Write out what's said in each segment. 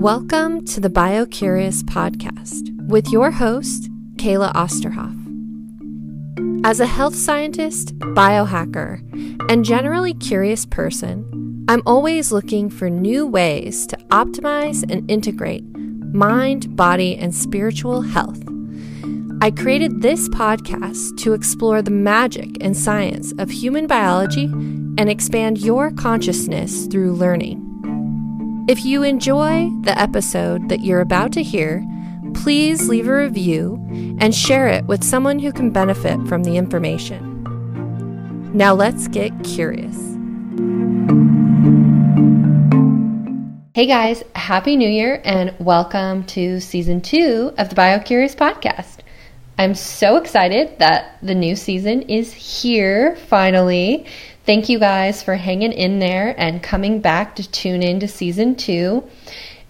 Welcome to the BioCurious podcast with your host, Kayla Osterhoff. As a health scientist, biohacker, and generally curious person, I'm always looking for new ways to optimize and integrate mind, body, and spiritual health. I created this podcast to explore the magic and science of human biology and expand your consciousness through learning. If you enjoy the episode that you're about to hear, please leave a review and share it with someone who can benefit from the information. Now let's get curious. Hey guys, Happy New Year and welcome to season two of the BioCurious podcast. I'm so excited that the new season is here finally. Thank you guys for hanging in there and coming back to tune in to season two.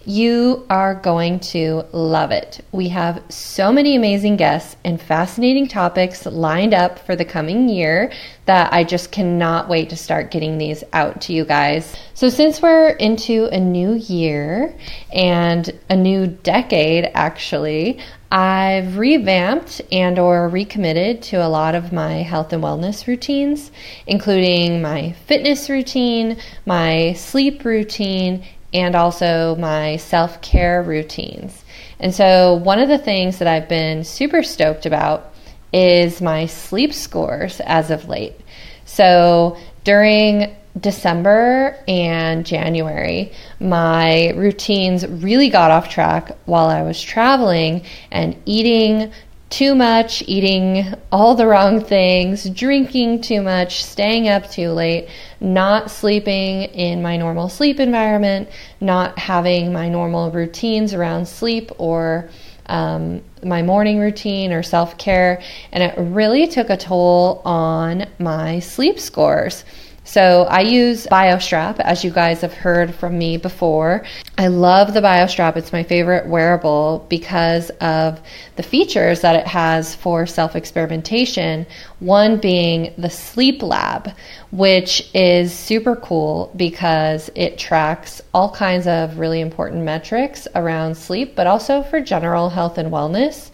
You are going to love it. We have so many amazing guests and fascinating topics lined up for the coming year that I just cannot wait to start getting these out to you guys. So, since we're into a new year and a new decade, actually, I've revamped and or recommitted to a lot of my health and wellness routines, including my fitness routine, my sleep routine, and also my self-care routines. And so one of the things that I've been super stoked about is my sleep scores as of late. So during December and January, my routines really got off track while I was traveling and eating too much, eating all the wrong things, drinking too much, staying up too late, not sleeping in my normal sleep environment, not having my normal routines around sleep or um, my morning routine or self care. And it really took a toll on my sleep scores. So I use BioStrap, as you guys have heard from me before. I love the BioStrap. It's my favorite wearable because of the features that it has for self experimentation. One being the Sleep Lab, which is super cool because it tracks all kinds of really important metrics around sleep, but also for general health and wellness.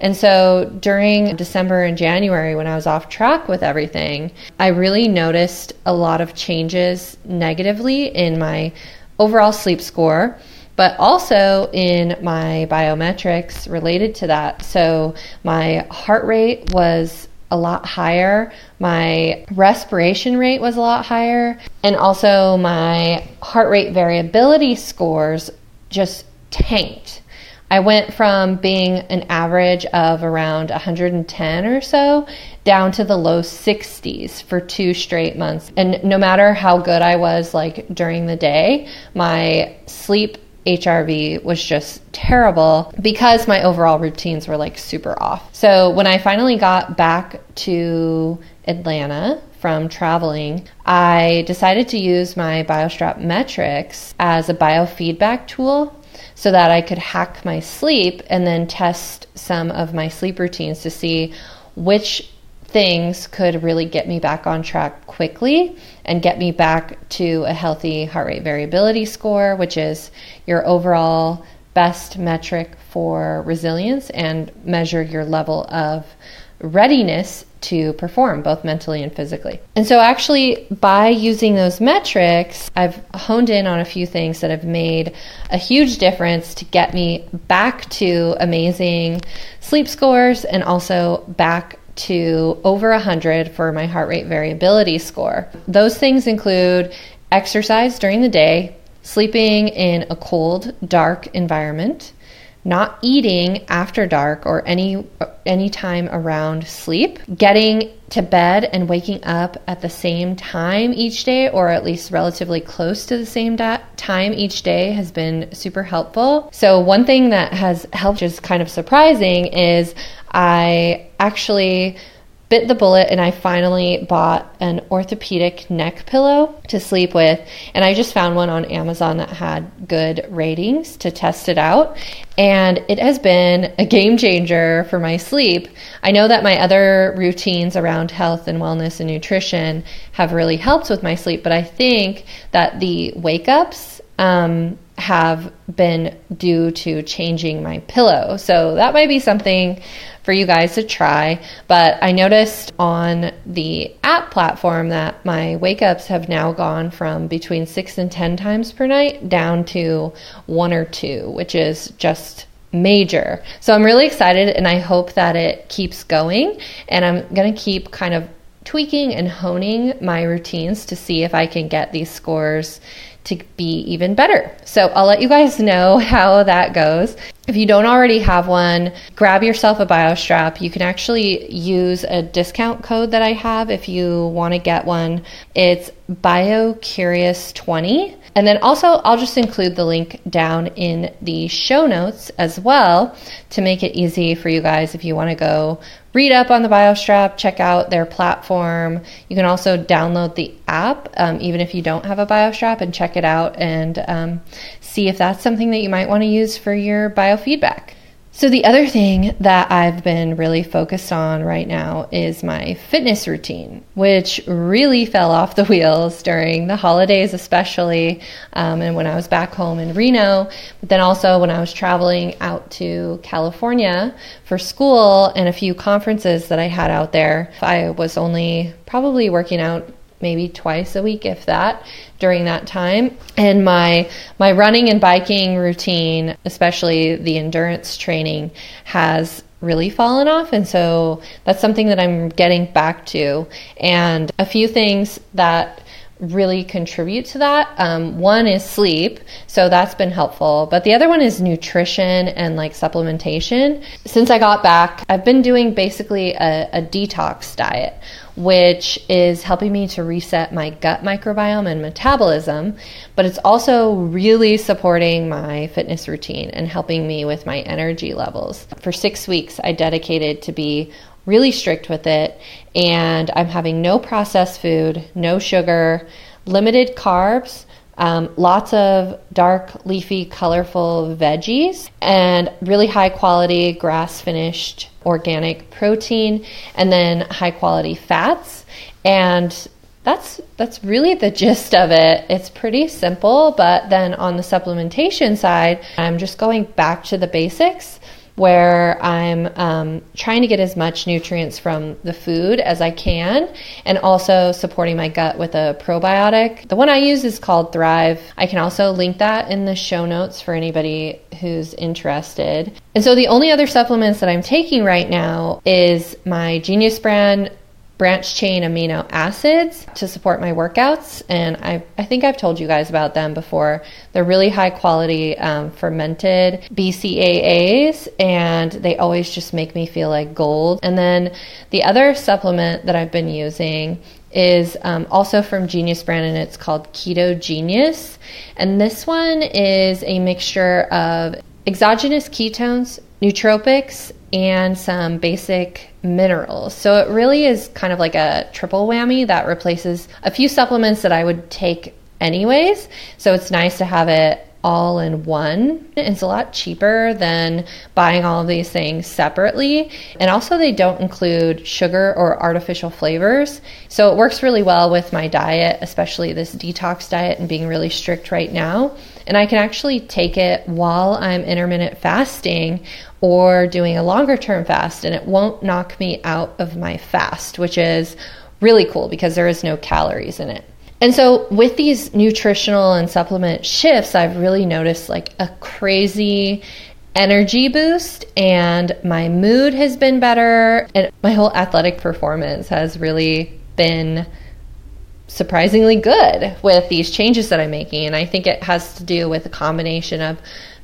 And so during December and January, when I was off track with everything, I really noticed a lot of changes negatively in my overall sleep score but also in my biometrics related to that. So my heart rate was a lot higher, my respiration rate was a lot higher, and also my heart rate variability scores just tanked. I went from being an average of around 110 or so down to the low 60s for two straight months. And no matter how good I was like during the day, my sleep HRV was just terrible because my overall routines were like super off. So when I finally got back to Atlanta from traveling, I decided to use my BioStrap metrics as a biofeedback tool so that I could hack my sleep and then test some of my sleep routines to see which things could really get me back on track quickly and get me back to a healthy heart rate variability score, which is your overall best metric for resilience and measure your level of readiness to perform both mentally and physically. And so, actually, by using those metrics, I've honed in on a few things that have made a huge difference to get me back to amazing sleep scores and also back to over 100 for my heart rate variability score. Those things include exercise during the day, sleeping in a cold, dark environment not eating after dark or any any time around sleep getting to bed and waking up at the same time each day or at least relatively close to the same da- time each day has been super helpful. So one thing that has helped is kind of surprising is i actually bit the bullet and I finally bought an orthopedic neck pillow to sleep with. And I just found one on Amazon that had good ratings to test it out. And it has been a game changer for my sleep. I know that my other routines around health and wellness and nutrition have really helped with my sleep, but I think that the wake ups um, have been due to changing my pillow. So that might be something for you guys to try. But I noticed on the app platform that my wake ups have now gone from between six and 10 times per night down to one or two, which is just major. So I'm really excited and I hope that it keeps going. And I'm going to keep kind of tweaking and honing my routines to see if I can get these scores to be even better. So I'll let you guys know how that goes. If you don't already have one, grab yourself a BioStrap. You can actually use a discount code that I have if you want to get one. It's BioCurious20 and then also, I'll just include the link down in the show notes as well to make it easy for you guys if you want to go read up on the BioStrap, check out their platform. You can also download the app, um, even if you don't have a BioStrap, and check it out and um, see if that's something that you might want to use for your biofeedback. So, the other thing that I've been really focused on right now is my fitness routine, which really fell off the wheels during the holidays, especially, um, and when I was back home in Reno, but then also when I was traveling out to California for school and a few conferences that I had out there. I was only probably working out maybe twice a week if that during that time and my my running and biking routine especially the endurance training has really fallen off and so that's something that I'm getting back to and a few things that really contribute to that. Um, one is sleep, so that's been helpful. But the other one is nutrition and like supplementation. Since I got back, I've been doing basically a, a detox diet which is helping me to reset my gut microbiome and metabolism, but it's also really supporting my fitness routine and helping me with my energy levels. For six weeks, I dedicated to be really strict with it, and I'm having no processed food, no sugar, limited carbs. Um, lots of dark, leafy, colorful veggies, and really high quality grass finished organic protein, and then high quality fats. And that's that's really the gist of it. It's pretty simple, but then on the supplementation side, I'm just going back to the basics where I'm um, trying to get as much nutrients from the food as I can and also supporting my gut with a probiotic. The one I use is called Thrive. I can also link that in the show notes for anybody who's interested. And so the only other supplements that I'm taking right now is my Genius brand branch chain amino acids to support my workouts. And I, I think I've told you guys about them before. They're really high quality um, fermented BCAAs, and they always just make me feel like gold. And then the other supplement that I've been using is um, also from Genius Brand and it's called Keto Genius. And this one is a mixture of exogenous ketones, nootropics, and some basic minerals. So it really is kind of like a triple whammy that replaces a few supplements that I would take anyways. So it's nice to have it all in one. It's a lot cheaper than buying all of these things separately. And also, they don't include sugar or artificial flavors. So it works really well with my diet, especially this detox diet and being really strict right now. And I can actually take it while I'm intermittent fasting or doing a longer term fast, and it won't knock me out of my fast, which is really cool because there is no calories in it. And so with these nutritional and supplement shifts, I've really noticed like a crazy energy boost and my mood has been better and my whole athletic performance has really been surprisingly good with these changes that I'm making and I think it has to do with a combination of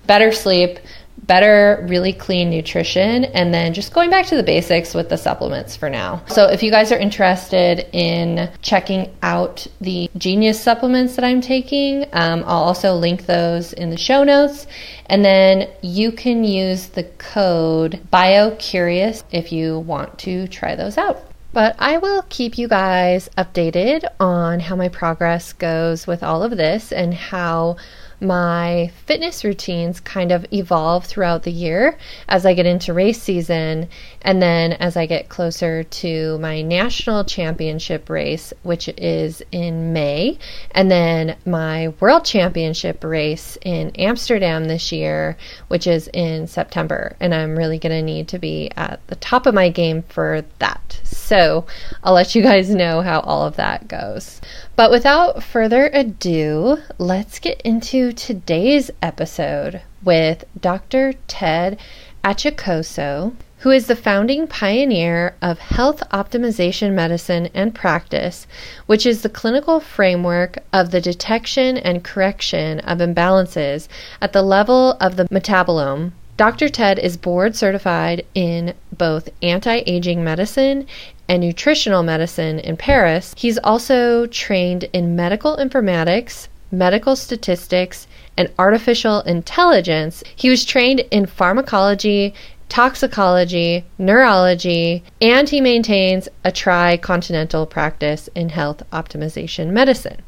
better sleep, better, really clean nutrition, and then just going back to the basics with the supplements for now. So, if you guys are interested in checking out the Genius supplements that I'm taking, um, I'll also link those in the show notes. And then you can use the code BioCurious if you want to try those out. But I will keep you guys updated on how my progress goes with all of this and how my fitness routines kind of evolve throughout the year as I get into race season. And then as I get closer to my national championship race, which is in May, and then my world championship race in Amsterdam this year, which is in September. And I'm really going to need to be at the top of my game for that. So I'll let you guys know how all of that goes. But without further ado, let's get into today's episode with Dr. Ted Achacoso, who is the founding pioneer of health optimization medicine and practice, which is the clinical framework of the detection and correction of imbalances at the level of the metabolome Dr. Ted is board certified in both anti aging medicine and nutritional medicine in Paris. He's also trained in medical informatics, medical statistics, and artificial intelligence. He was trained in pharmacology, toxicology, neurology, and he maintains a tri continental practice in health optimization medicine.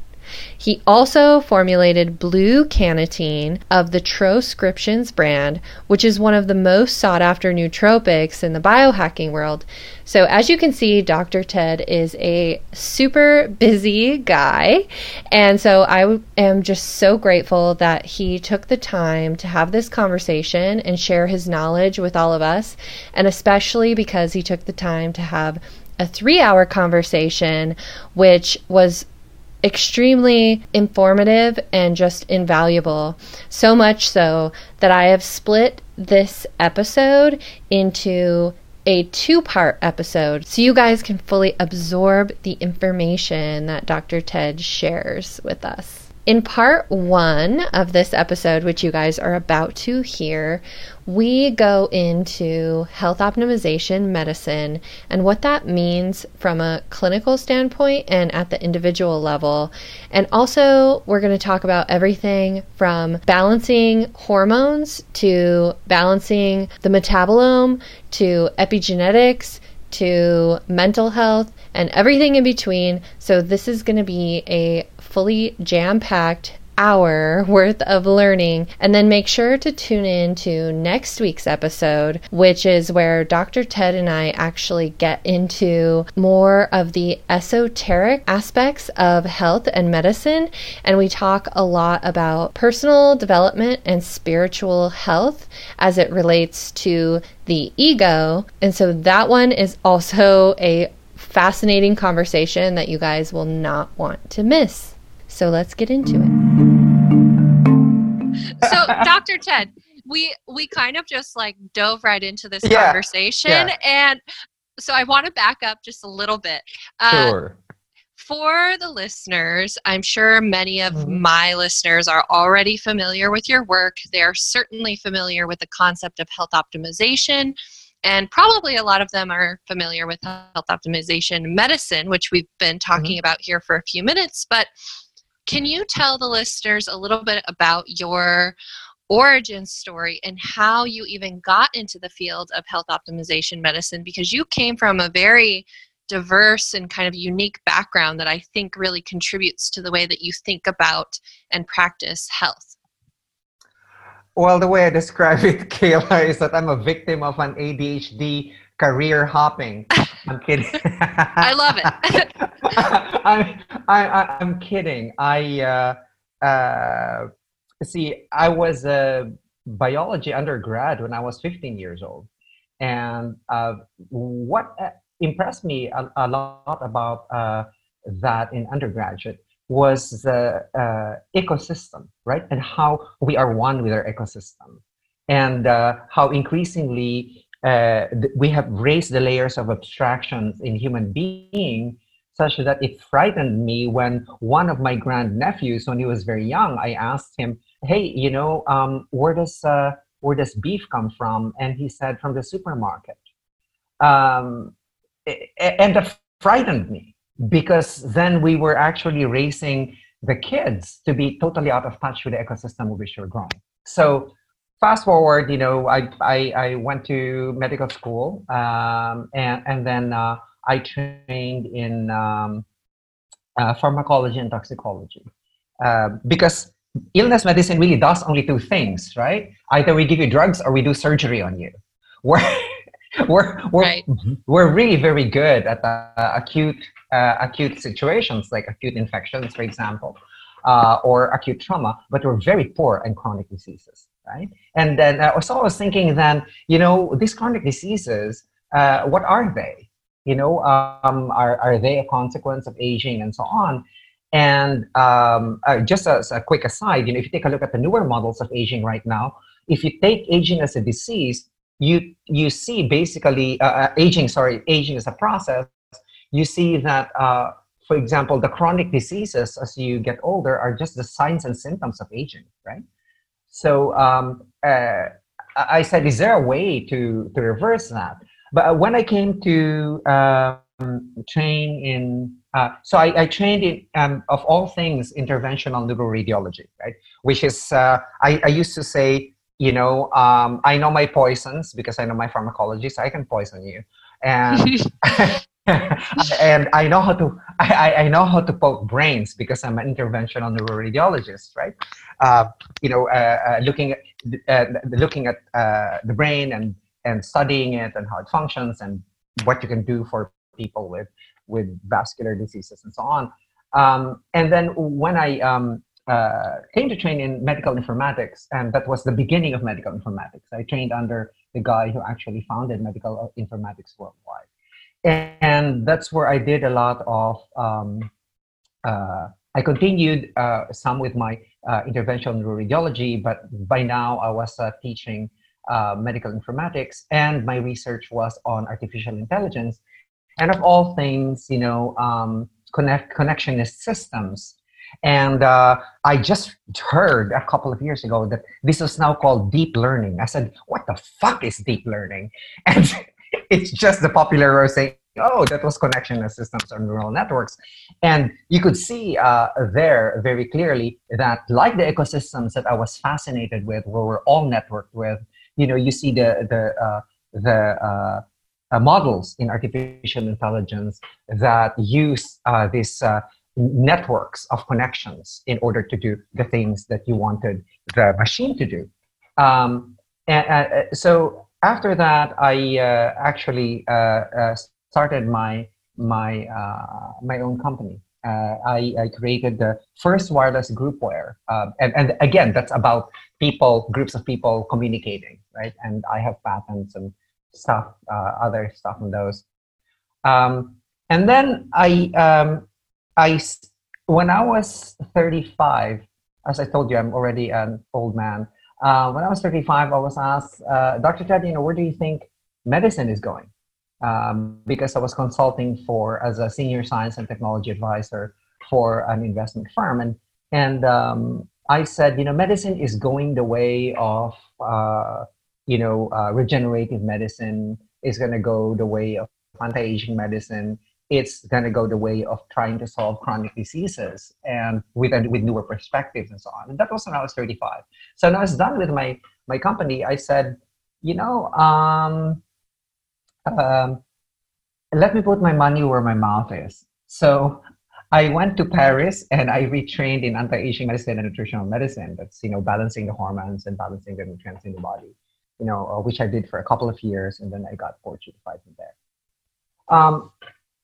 He also formulated blue cannatine of the Troscriptions brand, which is one of the most sought after nootropics in the biohacking world. So, as you can see, Dr. Ted is a super busy guy. And so, I am just so grateful that he took the time to have this conversation and share his knowledge with all of us, and especially because he took the time to have a three hour conversation, which was extremely informative and just invaluable. So much so that I have split this episode into a two part episode so you guys can fully absorb the information that Dr. Ted shares with us. In part one of this episode, which you guys are about to hear, we go into health optimization medicine and what that means from a clinical standpoint and at the individual level. And also, we're going to talk about everything from balancing hormones to balancing the metabolome to epigenetics to mental health and everything in between. So, this is going to be a fully jam packed hour worth of learning. And then make sure to tune in to next week's episode, which is where Dr. Ted and I actually get into more of the esoteric aspects of health and medicine. And we talk a lot about personal development and spiritual health as it relates to the ego. And so that one is also a fascinating conversation that you guys will not want to miss. So let's get into it. So, Dr. Ted, we we kind of just like dove right into this yeah. conversation yeah. and so I want to back up just a little bit. Uh, sure. For the listeners, I'm sure many of mm-hmm. my listeners are already familiar with your work. They're certainly familiar with the concept of health optimization. And probably a lot of them are familiar with health optimization medicine, which we've been talking mm-hmm. about here for a few minutes. But can you tell the listeners a little bit about your origin story and how you even got into the field of health optimization medicine? Because you came from a very diverse and kind of unique background that I think really contributes to the way that you think about and practice health. Well, the way I describe it, Kayla, is that I'm a victim of an ADHD career hopping. I'm kidding. I love it. I, I, I'm kidding. I uh, uh, see. I was a biology undergrad when I was 15 years old, and uh, what uh, impressed me a, a lot about uh, that in undergraduate was the uh, ecosystem, right, and how we are one with our ecosystem, and how increasingly uh, we have raised the layers of abstractions in human being such that it frightened me when one of my grandnephews, when he was very young, I asked him, "Hey, you know, um, where does uh, where does beef come from?" And he said, "From the supermarket." Um, and that frightened me because then we were actually raising the kids to be totally out of touch with the ecosystem in which we're growing. So fast forward, you know, I, I, I went to medical school um, and, and then uh, I trained in um, uh, pharmacology and toxicology uh, because illness medicine really does only two things, right? Either we give you drugs or we do surgery on you. We're we're we're, right. we're really very good at uh, acute uh, acute situations like acute infections, for example, uh, or acute trauma, but we're very poor in chronic diseases, right? And then uh, so I was thinking then, you know, these chronic diseases, uh, what are they? You know, um, are are they a consequence of aging and so on? And um, uh, just as a quick aside, you know, if you take a look at the newer models of aging right now, if you take aging as a disease, you you see basically uh, uh, aging. Sorry, aging as a process. You see that, uh, for example, the chronic diseases as you get older are just the signs and symptoms of aging, right? So um, uh, I said, is there a way to to reverse that? But when I came to um, train in uh, so I, I, trained in, um, of all things, interventional neuroradiology, right? Which is, uh, I, I, used to say, you know, um, I know my poisons because I know my pharmacology, so I can poison you. And, and I know how to, I, I know how to poke brains because I'm an interventional neuroradiologist, right? Uh, you know, uh, uh, looking at, uh, looking at the brain and, and studying it and how it functions and what you can do for people with with vascular diseases and so on. Um, and then when I um, uh, came to train in medical informatics, and that was the beginning of medical informatics. I trained under the guy who actually founded medical informatics worldwide. And that's where I did a lot of, um, uh, I continued uh, some with my uh, interventional neuroradiology, but by now I was uh, teaching uh, medical informatics and my research was on artificial intelligence and of all things, you know, um, connect connectionist systems. And uh, I just heard a couple of years ago that this is now called deep learning. I said, "What the fuck is deep learning?" And it's just the popular way saying, "Oh, that was connectionist systems or neural networks." And you could see uh, there very clearly that, like the ecosystems that I was fascinated with, where we're all networked with, you know, you see the the uh, the uh, uh, models in artificial intelligence that use uh, these uh, networks of connections in order to do the things that you wanted the machine to do. Um, and so after that, I uh, actually uh, started my my my own company. I, I, created the first wireless groupware, and, and again, that's about people, groups of people communicating, right? And I have patents and stuff, uh, other stuff on those. Um, and then I, um, I, when I was 35, as I told you, I'm already an old man. Uh, when I was 35, I was asked, uh, Dr. Ted, you know, where do you think medicine is going? Um, because I was consulting for as a senior science and technology advisor for an investment firm, and and um, I said, you know, medicine is going the way of uh, you know, uh, regenerative medicine is going to go the way of anti-aging medicine. It's going to go the way of trying to solve chronic diseases and with with newer perspectives and so on. And that was when I was 35. So when I was done with my my company, I said, you know, um, um, let me put my money where my mouth is. So I went to Paris and I retrained in anti-aging medicine and nutritional medicine. That's you know balancing the hormones and balancing the nutrients in the body you know, uh, which I did for a couple of years, and then I got certified from there. Um,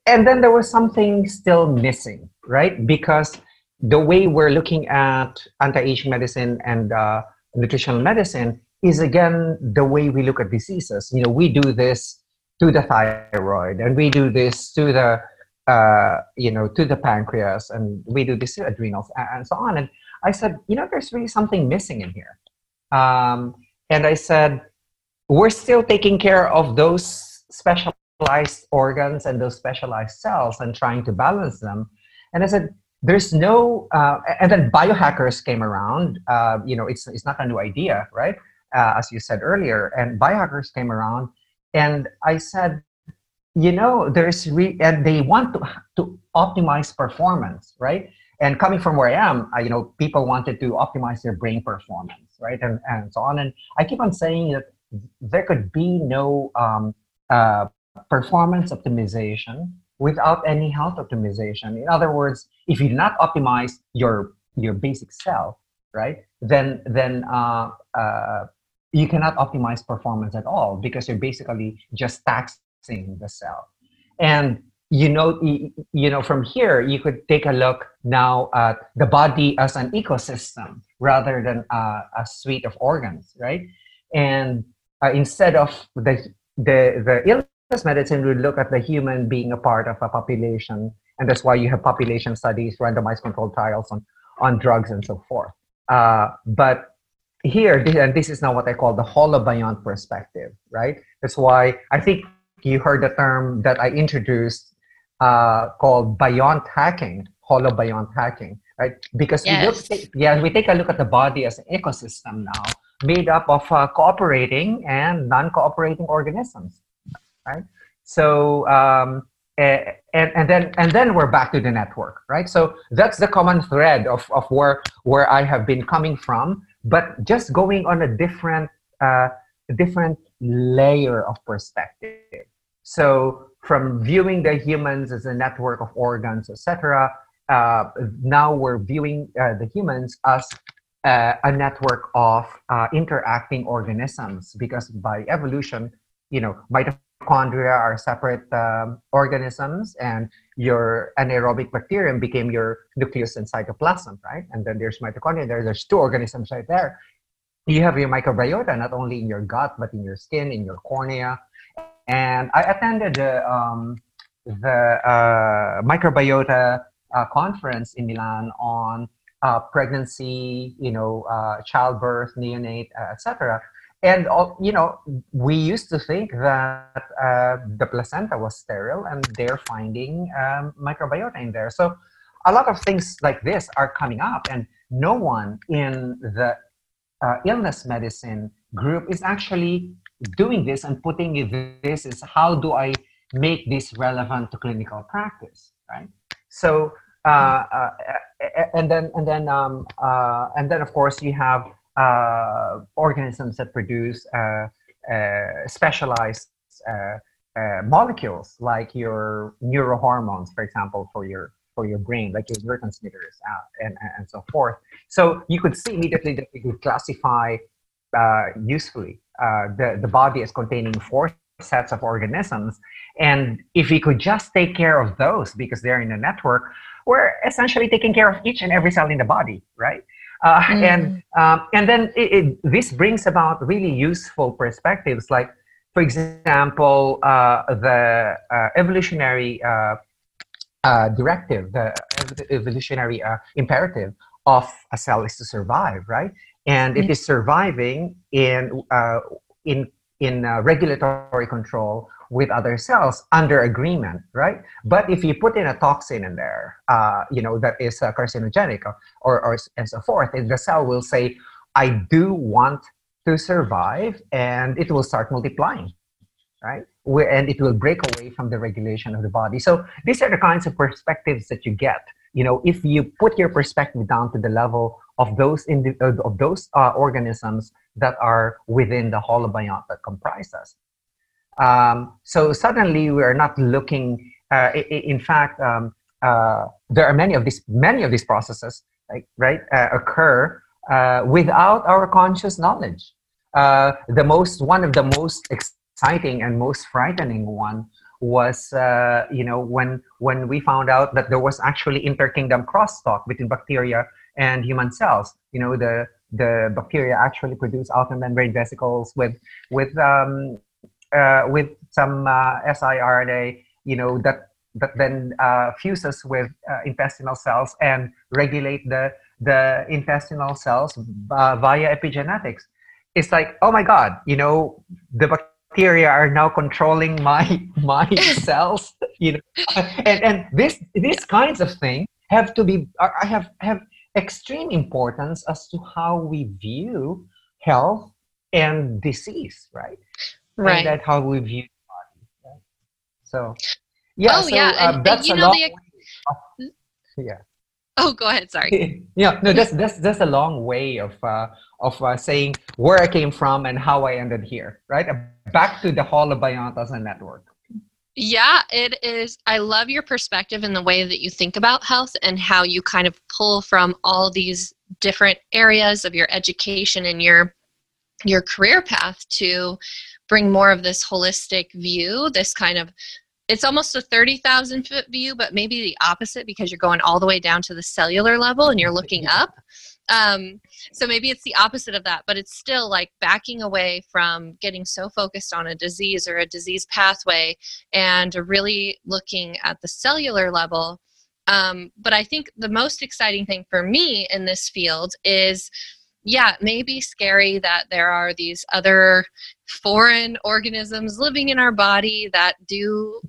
and then there was something still missing, right? Because the way we're looking at anti-aging medicine and uh, nutritional medicine is again the way we look at diseases. You know, we do this to the thyroid, and we do this to the uh, you know to the pancreas, and we do this to adrenals, and so on. And I said, you know, there's really something missing in here. Um, and I said, we're still taking care of those specialized organs and those specialized cells and trying to balance them. And I said, there's no, uh, and then biohackers came around. Uh, you know, it's, it's not a new idea, right? Uh, as you said earlier. And biohackers came around. And I said, you know, there's, re- and they want to, to optimize performance, right? And coming from where I am, I, you know, people wanted to optimize their brain performance right? And, and so on. And I keep on saying that there could be no um, uh, performance optimization without any health optimization. In other words, if you do not optimize your your basic cell, right? Then then uh, uh, you cannot optimize performance at all because you're basically just taxing the cell. And you know you know from here you could take a look now at the body as an ecosystem rather than uh, a suite of organs right and uh, instead of the the the illness medicine would look at the human being a part of a population and that's why you have population studies randomized controlled trials on on drugs and so forth uh, but here and this is now what i call the holobiont perspective right that's why i think you heard the term that i introduced uh, called biont hacking, holobiont hacking, right? Because yes. we look, yeah, we take a look at the body as an ecosystem now, made up of uh, cooperating and non-cooperating organisms, right? So, um, and, and then and then we're back to the network, right? So that's the common thread of, of where where I have been coming from, but just going on a different uh, different layer of perspective. So from viewing the humans as a network of organs, etc., uh, now we're viewing uh, the humans as uh, a network of uh, interacting organisms because by evolution, you know, mitochondria are separate um, organisms and your anaerobic bacterium became your nucleus and cytoplasm, right? And then there's mitochondria, there, there's two organisms right there. You have your microbiota not only in your gut, but in your skin, in your cornea, and I attended the, um, the uh, microbiota uh, conference in Milan on uh, pregnancy, you know, uh, childbirth, neonate, uh, etc. And you know, we used to think that uh, the placenta was sterile, and they're finding um, microbiota in there. So a lot of things like this are coming up, and no one in the illness medicine group is actually doing this and putting this is how do I make this relevant to clinical practice, right? So, uh, uh, and then and then um, uh, and then of course you have uh, organisms that produce uh, uh, specialized molecules like your neurohormones, for example, for your for your brain, like your neurotransmitters and, and so forth. So you could see immediately that you could classify usefully uh, the, the body is containing four sets of organisms. And if we could just take care of those because they're in a network, we're essentially taking care of each and every cell in the body, right? Uh, mm. And um, and then it, it, this brings about really useful perspectives, like for example, uh, the uh, evolutionary uh, uh, directive, the evolutionary imperative of a cell is to survive, right? and it is surviving in uh, in in uh, regulatory control with other cells under agreement, right? But if you put in a toxin in there, uh, you know that is uh, carcinogenic or, or, or and so forth, and the cell will say, "I do want to survive," and it will start multiplying, right? We and it will break away from the regulation of the body. So these are the kinds of perspectives that you get. You know, if you put your perspective down to the level of those in the, of those uh, organisms that are within the holobiont that comprise us. Um, so suddenly we are not looking. Uh, in fact, um, uh, there are many of these many of these processes, like, right, uh, occur uh, without our conscious knowledge. the most one of the most exciting and most frightening one was uh, you know when when we found out that there was actually interkingdom crosstalk between bacteria and human cells. You know, the the bacteria actually produce outer membrane vesicles with with um, uh, with some uh, siRNA. You know that that then uh, fuses with uh, intestinal cells and regulate the the intestinal cells uh, via epigenetics. It's like, oh my God, you know, the bacteria are now controlling my my cells. You know, and and this these kinds of things have to be. I have have extreme importance as to how we view health and disease, right? Right. And that how we view the body. Right? So, yeah. Oh, so, yeah. Uh, and, that's and, a long the... yeah. Oh, go ahead. Sorry. yeah, no, that's that's that's a long way of uh, of uh, saying where I came from and how I ended here, right? Back to the holobiont as a network. Yeah, it is. I love your perspective and the way that you think about health and how you kind of pull from all these different areas of your education and your your career path to bring more of this holistic view, this kind of it's almost a 30,000 foot view, but maybe the opposite because you're going all the way down to the cellular level and you're looking up. Um, so maybe it's the opposite of that, but it's still like backing away from getting so focused on a disease or a disease pathway and really looking at the cellular level. Um, but I think the most exciting thing for me in this field is yeah, it may be scary that there are these other foreign organisms living in our body that do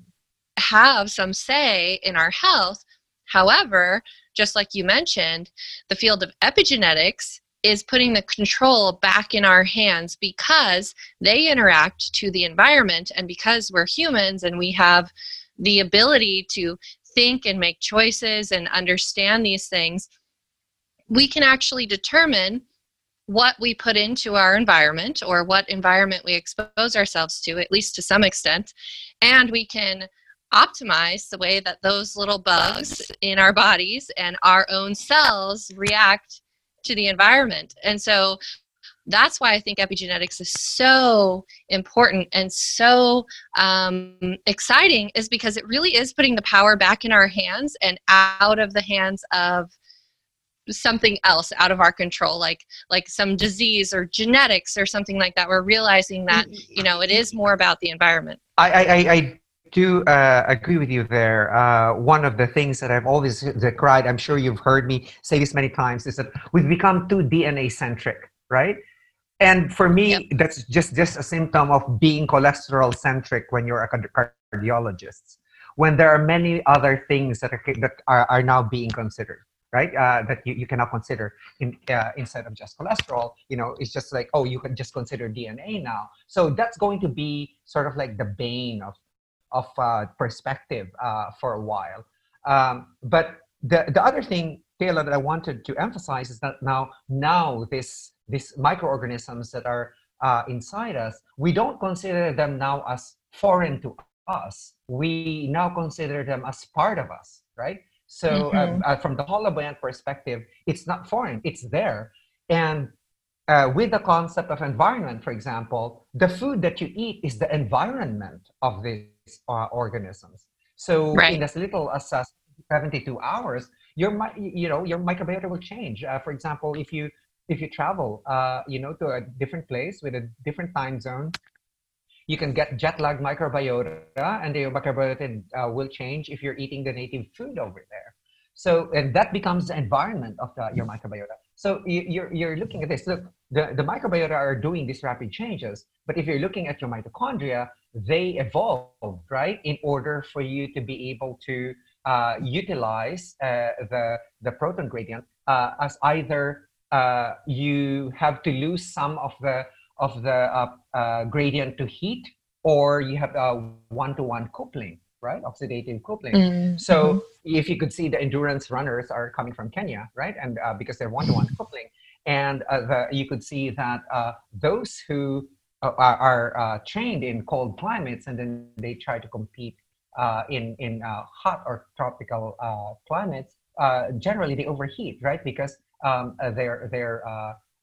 have some say in our health. However, just like you mentioned, the field of epigenetics is putting the control back in our hands because they interact to the environment and because we're humans and we have the ability to think and make choices and understand these things we can actually determine what we put into our environment or what environment we expose ourselves to at least to some extent and we can optimize the way that those little bugs in our bodies and our own cells react to the environment. And so that's why I think epigenetics is so important and so um, exciting, is because it really is putting the power back in our hands and out of the hands of something else out of our control like like some disease or genetics or something like that we're realizing that you know it is more about the environment i i, I do uh, agree with you there. Uh, one of the things that I've always decried, I'm sure you've heard me say this many times, is that we've become too DNA centric, right? And for me, yep. that's just just a symptom of being cholesterol centric when you're a cardiologist. When there are many other things that are that are, are now being considered, right? Uh, that you, you cannot consider in uh, instead of just cholesterol. You know, it's just like oh, you can just consider DNA now. So that's going to be sort of like the bane of of uh, perspective uh, for a while. Um, but the, the other thing, Taylor, that I wanted to emphasize is that now, now this, these microorganisms that are uh, inside us, we don't consider them now as foreign to us. We now consider them as part of us, right? So mm-hmm. uh, from the holobiont perspective, it's not foreign, it's there. And uh, with the concept of environment, for example, the food that you eat is the environment of these uh, organisms. So right. in as little as uh, 72 hours, your you know your microbiota will change. Uh, for example, if you if you travel, uh, you know, to a different place with a different time zone, you can get jet lag microbiota, and your microbiota uh, will change if you're eating the native food over there. So, and that becomes the environment of the, your microbiota. So you're, you're looking at this. Look, the, the microbiota are doing these rapid changes, but if you're looking at your mitochondria, they evolved, right, in order for you to be able to uh, utilize uh, the, the proton gradient uh, as either uh, you have to lose some of the, of the uh, uh, gradient to heat or you have a one-to-one coupling, right, oxidative coupling. Mm-hmm. So if you could see the endurance runners are coming from Kenya, right, and because they're one-to-one coupling, and the, you could see that those who uh, are, are uh, trained in cold climates and then they try to compete uh, in in uh, hot or tropical uh, climates, uh, generally they overheat, right? Because um, they're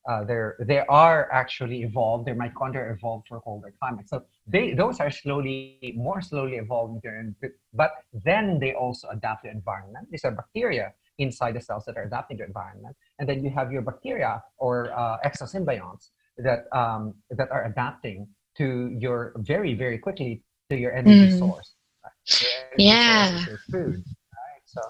they're they're they are actually evolved. Their mitochondria evolved for colder climates, so they those are slowly more slowly evolving. during, But then they also adapt to environment. These are bacteria inside the cells that are adapting to environment, and then you have your bacteria or exosymbionts that um, that are adapting to your very very quickly to your energy mm. source. Right? yeah. Source food. Right. So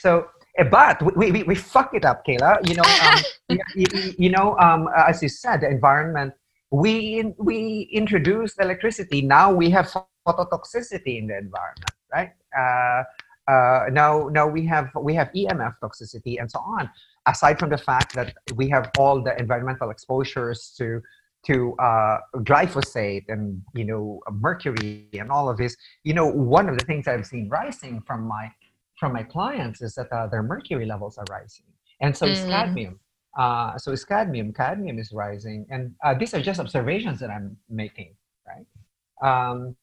so. Eh, but we, we, we fuck it up, Kayla. You know, um, you, you, know, um, as you said, the environment. We we introduced electricity. Now we have phototoxicity in the environment, right? Uh, uh, now now we have we have EMF toxicity and so on aside from the fact that we have all the environmental exposures to to uh, glyphosate and you know mercury and all of this you know one of the things i've seen rising from my from my clients is that uh, their mercury levels are rising. And so mm. is cadmium. Uh, so is cadmium. Cadmium is rising. And uh, these are just observations that i'm making right? Um,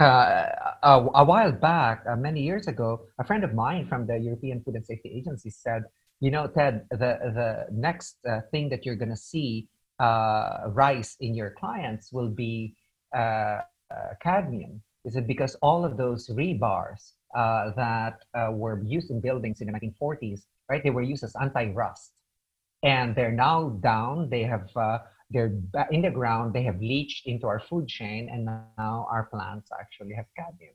uh, a, a, while back, uh, many years ago, a friend of mine from the European Food and Safety Agency said, "You know, Ted, the the next uh, thing that you're going to see uh, rise in your clients will be uh, uh, cadmium. Is it because all of those rebars that were used in buildings in the 1940s, right? They were used as anti-rust, and they're now down. They have they're in the ground, they have leached into our food chain, and now our plants actually have cadmium.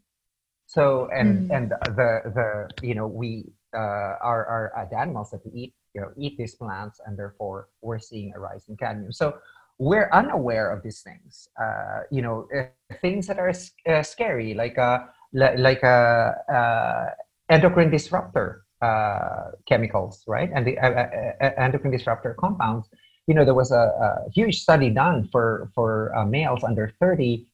So and mm. and the the you know we uh, our our the animals that we eat you know eat these plants, and therefore we're seeing a rise in cadmium. So we're unaware of these things. Uh, you know uh, things that are uh, scary, like a like a uh, endocrine disruptor uh, chemicals, right? And the endocrine disruptor compounds you know, there was a, a huge study done for for uh, males under 30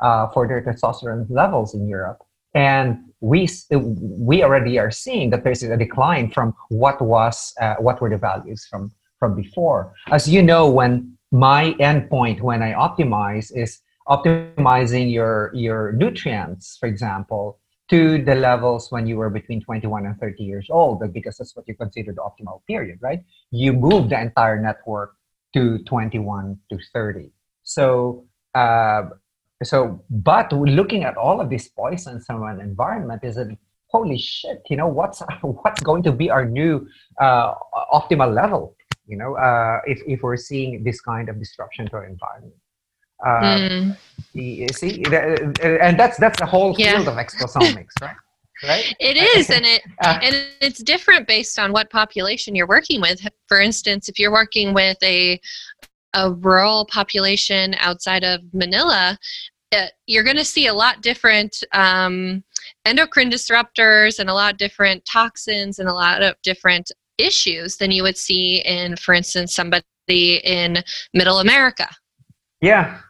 uh, for their testosterone levels in Europe, and we we already are seeing that there's a decline from what was uh, what were the values from from before. As you know, when my endpoint when I optimize is optimizing your your nutrients, for example, to the levels when you were between 21 and 30 years old, because that's what you consider the optimal period, right? You move the entire network to 21 to 30. So, uh, so, but looking at all of these poisons from an environment is that holy shit, you know what's what's going to be our new uh, optimal level? You know, uh, if if we're seeing this kind of disruption to our environment. Mm. You see, and that's that's the whole yeah. field of exposomics, right? Right? It is, and it uh, and it's different based on what population you're working with. For instance, if you're working with a a rural population outside of Manila, uh, you're going to see a lot different um, endocrine disruptors and a lot different toxins and a lot of different issues than you would see in, for instance, somebody in Middle America. Yeah,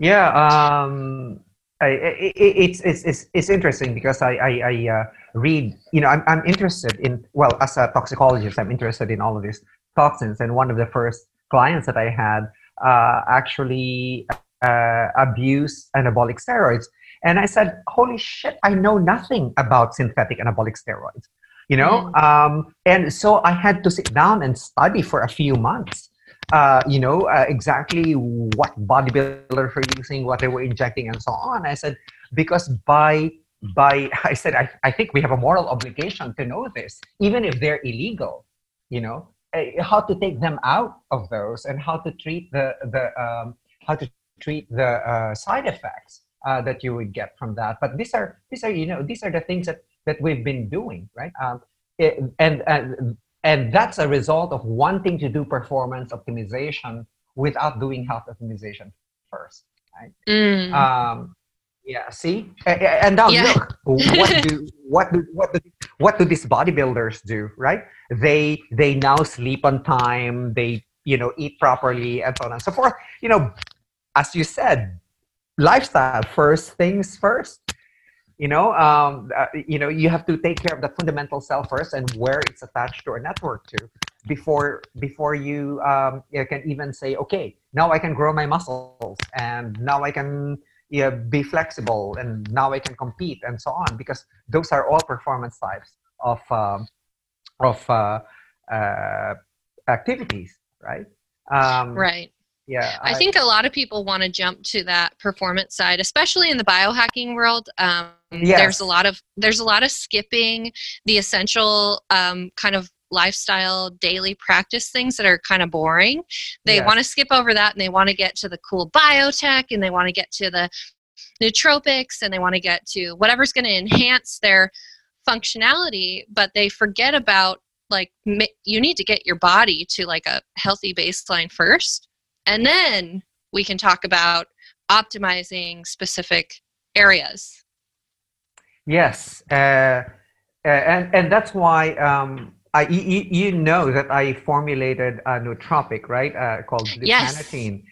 yeah, um, I, it, it's, it's, it's, it's interesting because I, I, I uh, read, you know, I'm, I'm interested in, well, as a toxicologist, I'm interested in all of these toxins. And one of the first clients that I had uh, actually uh, abused anabolic steroids. And I said, holy shit, I know nothing about synthetic anabolic steroids, you know? Mm. Um, and so I had to sit down and study for a few months uh, you know, uh, exactly what bodybuilders were using, what they were injecting, and so on. I said, because by by I said, I, I think we have a moral obligation to know this, even if they're illegal, you know, uh, how to take them out of those and how to treat the the um, how to treat the uh, side effects uh, that you would get from that. But these are these are you know these are the things that that we've been doing, right? Um, it, and, and and that's a result of wanting to do performance optimization without doing health optimization first right? Mm. um, yeah see? And now yeah. look what do what do what do what do these bodybuilders do right? They they now sleep on time they you know eat properly and so on and so forth. You know as you said lifestyle first things first you know um, uh, you know you have to take care of the fundamental cell first and where it's attached to a network to before before you, um, you can even say okay now i can grow my muscles and now i can yeah, be flexible and now i can compete and so on because those are all performance types of um, of uh, uh, activities right? Um, right yeah I, I, think a lot of people want to jump to that performance side especially in the biohacking world um, yes. there's a lot of there's a lot of skipping the essential um, kind of lifestyle daily practice things that are kind of boring they yes. want to skip over that and they want to get to the cool biotech and they want to get to the nootropics and they want to get to whatever's going to enhance their functionality but they forget about like you need to get your body to like a healthy baseline first and then we can talk about optimizing specific areas. Yes, uh, uh, and and that's why um, I you, you, know that I formulated a nootropic, right? Uh, called Blue Cannatine.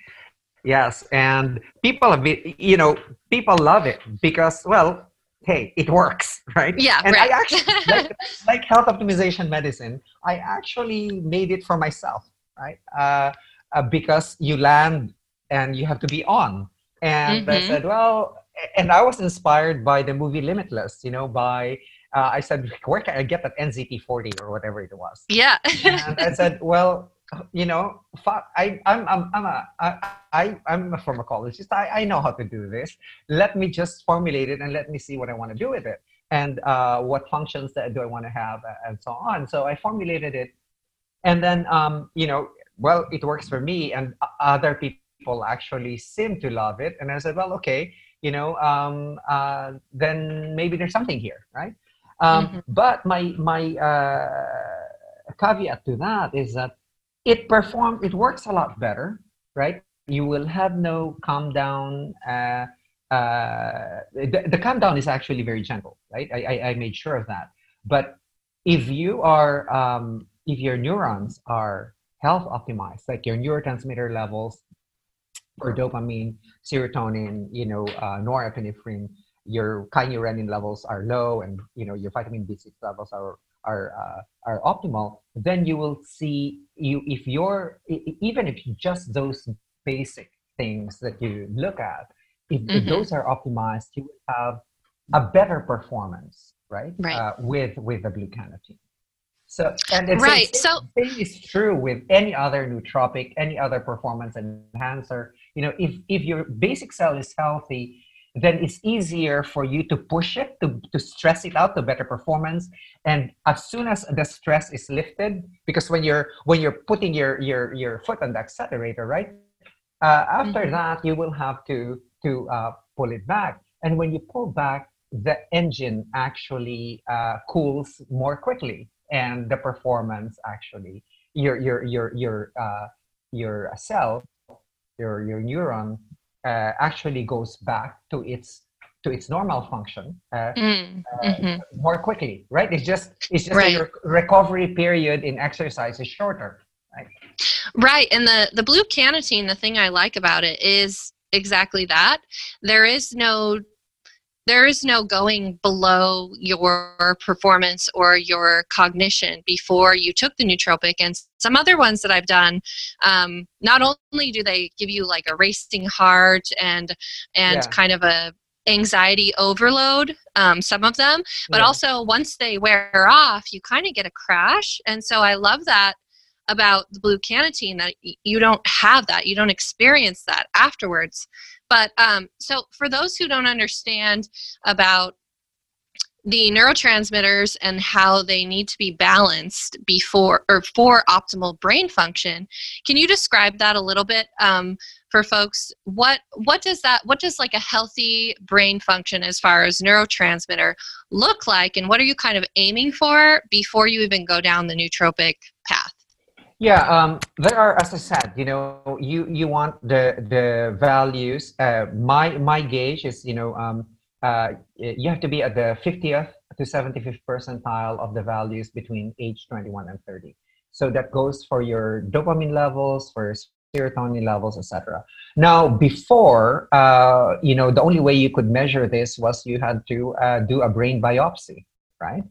Yes. yes, and people have been, you know, people love it because well, hey, it works, right? Yeah, and right. I actually like, like health optimization medicine. I actually made it for myself, right? Uh, uh, because you land and you have to be on. And mm-hmm. I said, well, and I was inspired by the movie Limitless. You know, by uh, I said, where can I get that NZT40 or whatever it was? Yeah. and I said, well, you know, I, I'm, I'm, I'm a, I, I'm a pharmacologist. I, I know how to do this. Let me just formulate it and let me see what I want to do with it and uh, what functions that do I want to have and so on. So I formulated it, and then um, you know, well, it works for me, and other people actually seem to love it. And I said, well, okay, you know, um, uh, then maybe there's something here, right? Um, mm-hmm. But my my uh, caveat to that is that it performs, it works a lot better, right? You will have no calm down. Uh, uh, the, the calm down is actually very gentle, right? I, I, I made sure of that. But if you are, um, if your neurons are health optimized, like your neurotransmitter levels for dopamine, serotonin, you know, uh, norepinephrine, your kynurenine levels are low, and you know your vitamin B6 levels are are uh, are optimal, then you will see you if you're even if you just those basic things that you look at, if, mm-hmm. if those are optimized, you will have a better performance, right? Right. Uh, with with the Blue Cannatine. So and it's, right. It's, so same is true with any other nootropic, any other performance enhancer. You know, if if your basic cell is healthy, then it's easier for you to push it to, to stress it out to better performance and as soon as the stress is lifted because when you're when you're putting your your your foot on the accelerator right uh, after mm-hmm. that you will have to to uh, pull it back and when you pull back the engine actually uh, cools more quickly and the performance actually your your your your uh, your cell your your neuron uh, actually goes back to its to its normal function uh, mm, uh, mm-hmm. more quickly right it's just it's just right. your recovery period in exercise is shorter right right and the the Blue Cannatine the thing i like about it is exactly that there is no there is no going below your performance or your cognition before you took the nootropic and some other ones that i've done um, not only do they give you like a racing heart and and yeah. kind of a anxiety overload um, some of them but yeah. also once they wear off you kind of get a crash and so i love that about the Blue Cannatine that you don't have that you don't experience that afterwards but um, so for those who don't understand about the neurotransmitters and how they need to be balanced before or for optimal brain function can you describe that a little bit um, for folks? What what does that what does like a healthy brain function as far as neurotransmitter look like and what are you kind of aiming for before you even go down the nootropic yeah, um, there are, as I said, you know, you you want the the values. Uh, my my gauge is, you know, um, uh, you have to be at the 50th to 75th percentile of the values between age 21 and 30. So that goes for your dopamine levels, for serotonin levels, etc. Now, before, uh, you know, the only way you could measure this was you had to uh, do a brain biopsy, right?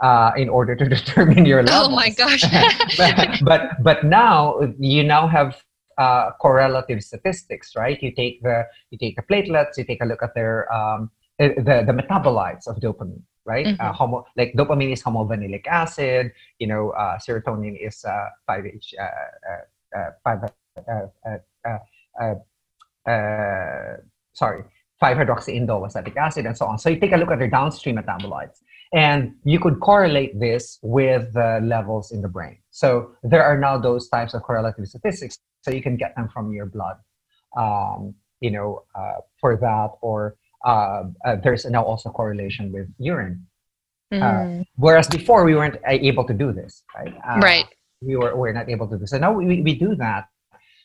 Uh, in order to determine your level. Oh my gosh! but, but, but now you now have uh, correlative statistics, right? You take the you take the platelets, you take a look at their um, eh, the the metabolites of dopamine, right? Mm-hmm. Uh, homo like dopamine is homovanillic acid. You know, uh, serotonin is uh, five H uh, five. sorry, 5-hydroxyindoleacetic acid and so on. So you take a look at their downstream metabolites. And you could correlate this with the levels in the brain. So there are now those types of correlative statistics. So you can get them from your blood, um, you know, uh, for that. Or uh, uh, there's now also correlation with urine. Mm. whereas before we weren't able to do this, right? Uh, right. We were, we're not able to do this. So now we, we do that.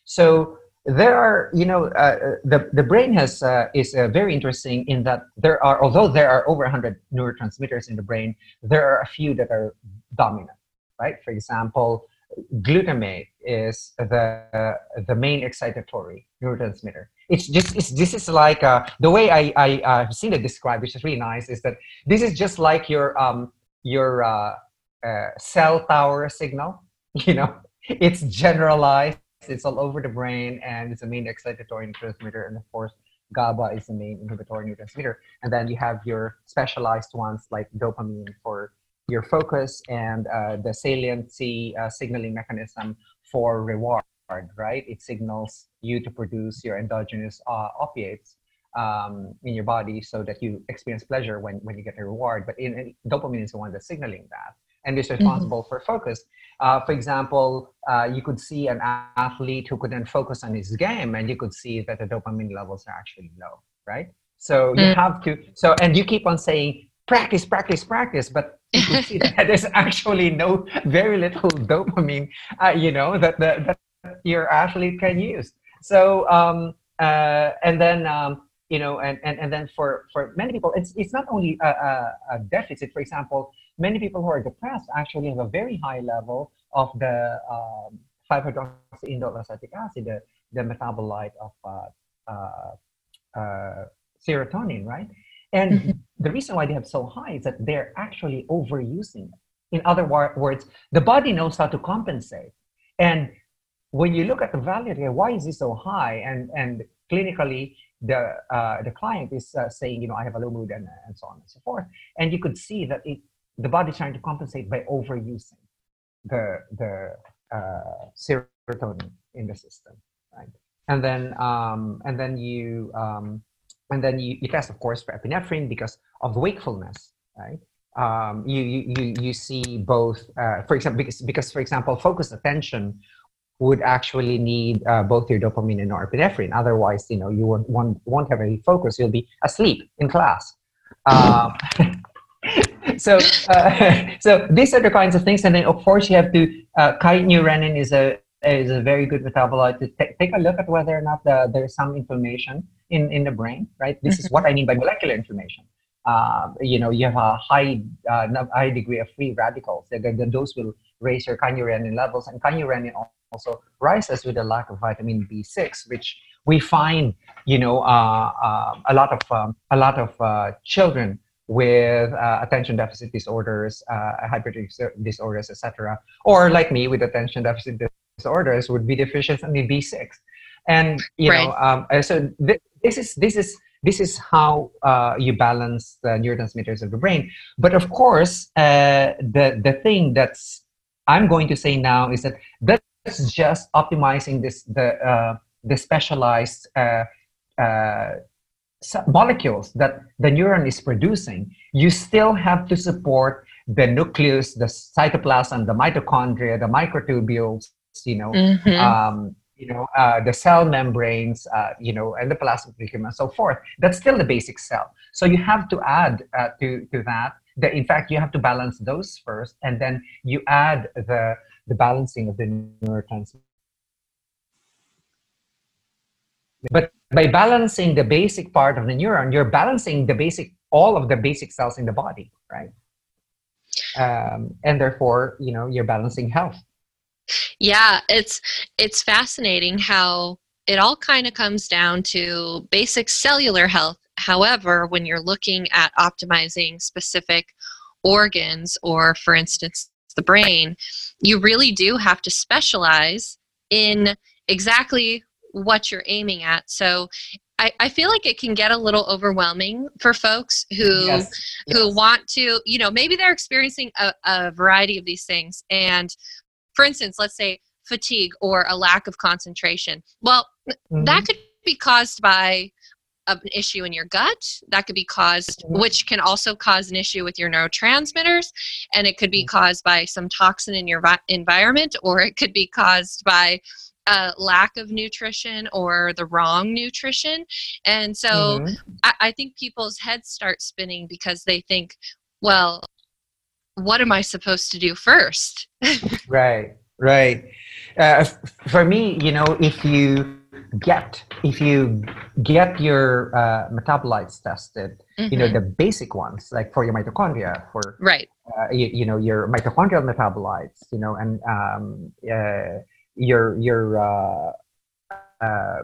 So there are you know uh, uh, the the brain has uh, is uh, very interesting in that there are although there are over 100 neurotransmitters in the brain there are a few that are dominant right? For example glutamate is the the main excitatory neurotransmitter. It's just it's, this is like uh, the way i i uh, have seen it described which is really nice is that this is just like your um your cell tower signal you know? It's generalized it's all over the brain and it's a main excitatory transmitter and of course GABA is the main inhibitory neurotransmitter. And then you have your specialized ones like dopamine for your focus and uh, the saliency uh, signaling mechanism for reward, right? It signals you to produce your endogenous uh, opiates um, in your body so that you experience pleasure when, when you get a reward. But in, in dopamine is the one that's signaling that and is mm-hmm. responsible mm-hmm. for focus. Uh, for example, uh, you could see an athlete who could then focus on his game, and you could see that the dopamine levels are actually low, right? So you mm-hmm. have to. So and you keep on saying practice, practice, practice, but you can see that there's actually no very little dopamine, uh, you know, that, that, that your athlete can use. So um, uh, and then. Um, you know, and, and, and then for, for many people, it's, it's not only a, a, a deficit. For example, many people who are depressed actually have a very high level of the um, 5-hydroxyindole acetic acid, the, the metabolite of uh, uh, uh, serotonin, right? And mm-hmm. the reason why they have so high is that they're actually overusing it. In other words, the body knows how to compensate. And when you look at the value here, why is this so high? And and clinically, the uh, the client is uh, saying, you know, I have a low mood and, and so on and so forth. And you could see that it the body trying to compensate by overusing the the uh, serotonin in the system, right? And then um, and then you um, and then you, you test, of course, for epinephrine because of wakefulness, right? Um, you, you you see both, uh, for example, because because for example, focused attention would actually need uh, both your dopamine and norepinephrine. Otherwise, you know, you won't, won't, won't have any focus. You'll be asleep in class. Um, so uh, so these are the kinds of things and then of course you have to uh, kynurenine is a is a very good metabolite to t- take a look at whether or not the, there's some inflammation in, in the brain right? This is what i mean by molecular inflammation. Uh, you know you have a high uh, high degree of free radicals. The, the, those will raise your kynurenine levels and kynurenine also rises with a lack of vitamin b6 which we find you know uh, uh, a lot of um, a lot of uh, children with uh, attention deficit disorders, uh, hyperactive disorders, etc., or like me with attention deficit disorders would be deficient in B6. And you right. know, um, uh, so th- this is this is this is how uh, you balance the neurotransmitters of the brain. But of course, uh, the the thing that's I'm going to say now is that that's just optimizing this the uh, the specialized molecules that the neuron is producing, you still have to support the nucleus, the cytoplasm, the mitochondria, the microtubules, you know, mm-hmm. um, you know, uh, the cell membranes, uh, you know, and the plasmaticum and so forth. That's still the basic cell. So you have to add uh, to to that. The, in fact, you have to balance those first, and then you add the the balancing of the neurotransmitters. But by balancing the basic part of the neuron, you're balancing the basic, all of the basic cells in the body, right? Um, and therefore, you know, you're balancing health. Yeah, it's it's fascinating how it all kind of comes down to basic cellular health. However, when you're looking at optimizing specific organs or for instance the brain, you really do have to specialize in exactly what you're aiming at. So I, I feel like it can get a little overwhelming for folks who yes. who yes. want to, you know, maybe they're experiencing a, a variety of these things. And for instance, let's say fatigue or a lack of concentration. Well, mm-hmm. that could be caused by an issue in your gut that could be caused mm-hmm. which can also cause an issue with your neurotransmitters and it could be mm-hmm. caused by some toxin in your vi- environment or it could be caused by a lack of nutrition or the wrong nutrition. And so mm-hmm. I, I think people's heads start spinning because they think, well, what am I supposed to do first? right, right. Uh, for me, you know, if you get if you get your uh, metabolites tested, mm-hmm. you know mm-hmm. the basic ones like for your mitochondria, for right, uh, you, you, know your mitochondrial metabolites, you know, and um, uh, your your uh, uh,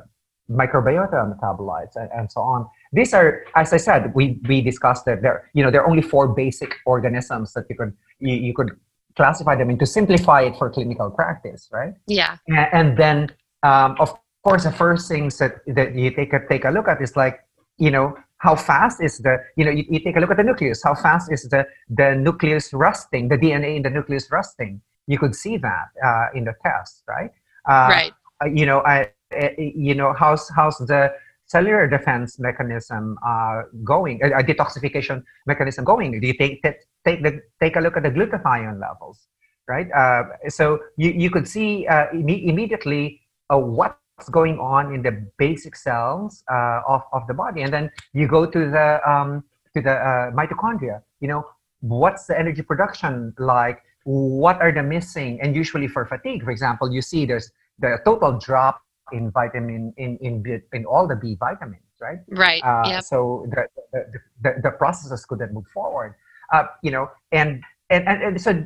microbiota metabolites and, and so on. These are, as I said, we we discussed that there you know there are only four basic organisms that you could you, you could classify them into simplify it for clinical practice, right? Yeah. And, and then um, of course, the first things that, that you take a, take a look at is like, you know, how fast is the, you know, you, you take a look at the nucleus. How fast is the, the nucleus rusting, the DNA in the nucleus rusting? You could see that uh, in the test, right? Uh, right. Uh, you know, I, uh, you know, how's, how's the cellular defense mechanism uh, going, a, detoxification mechanism going? Do you take, take, the, take a look at the glutathione levels, right? Uh, so you, you could see uh, Im- immediately uh, what's going on in the basic cells uh, of, of the body. And then you go to the, um, to the uh, mitochondria, you know, what's the energy production like? What are the missing? And usually for fatigue, for example, you see there's the total drop in vitamin in in in all the B vitamins, right? Right. Uh, yep. So the, the, the the processes couldn't move forward. Uh, you know, and and and, and so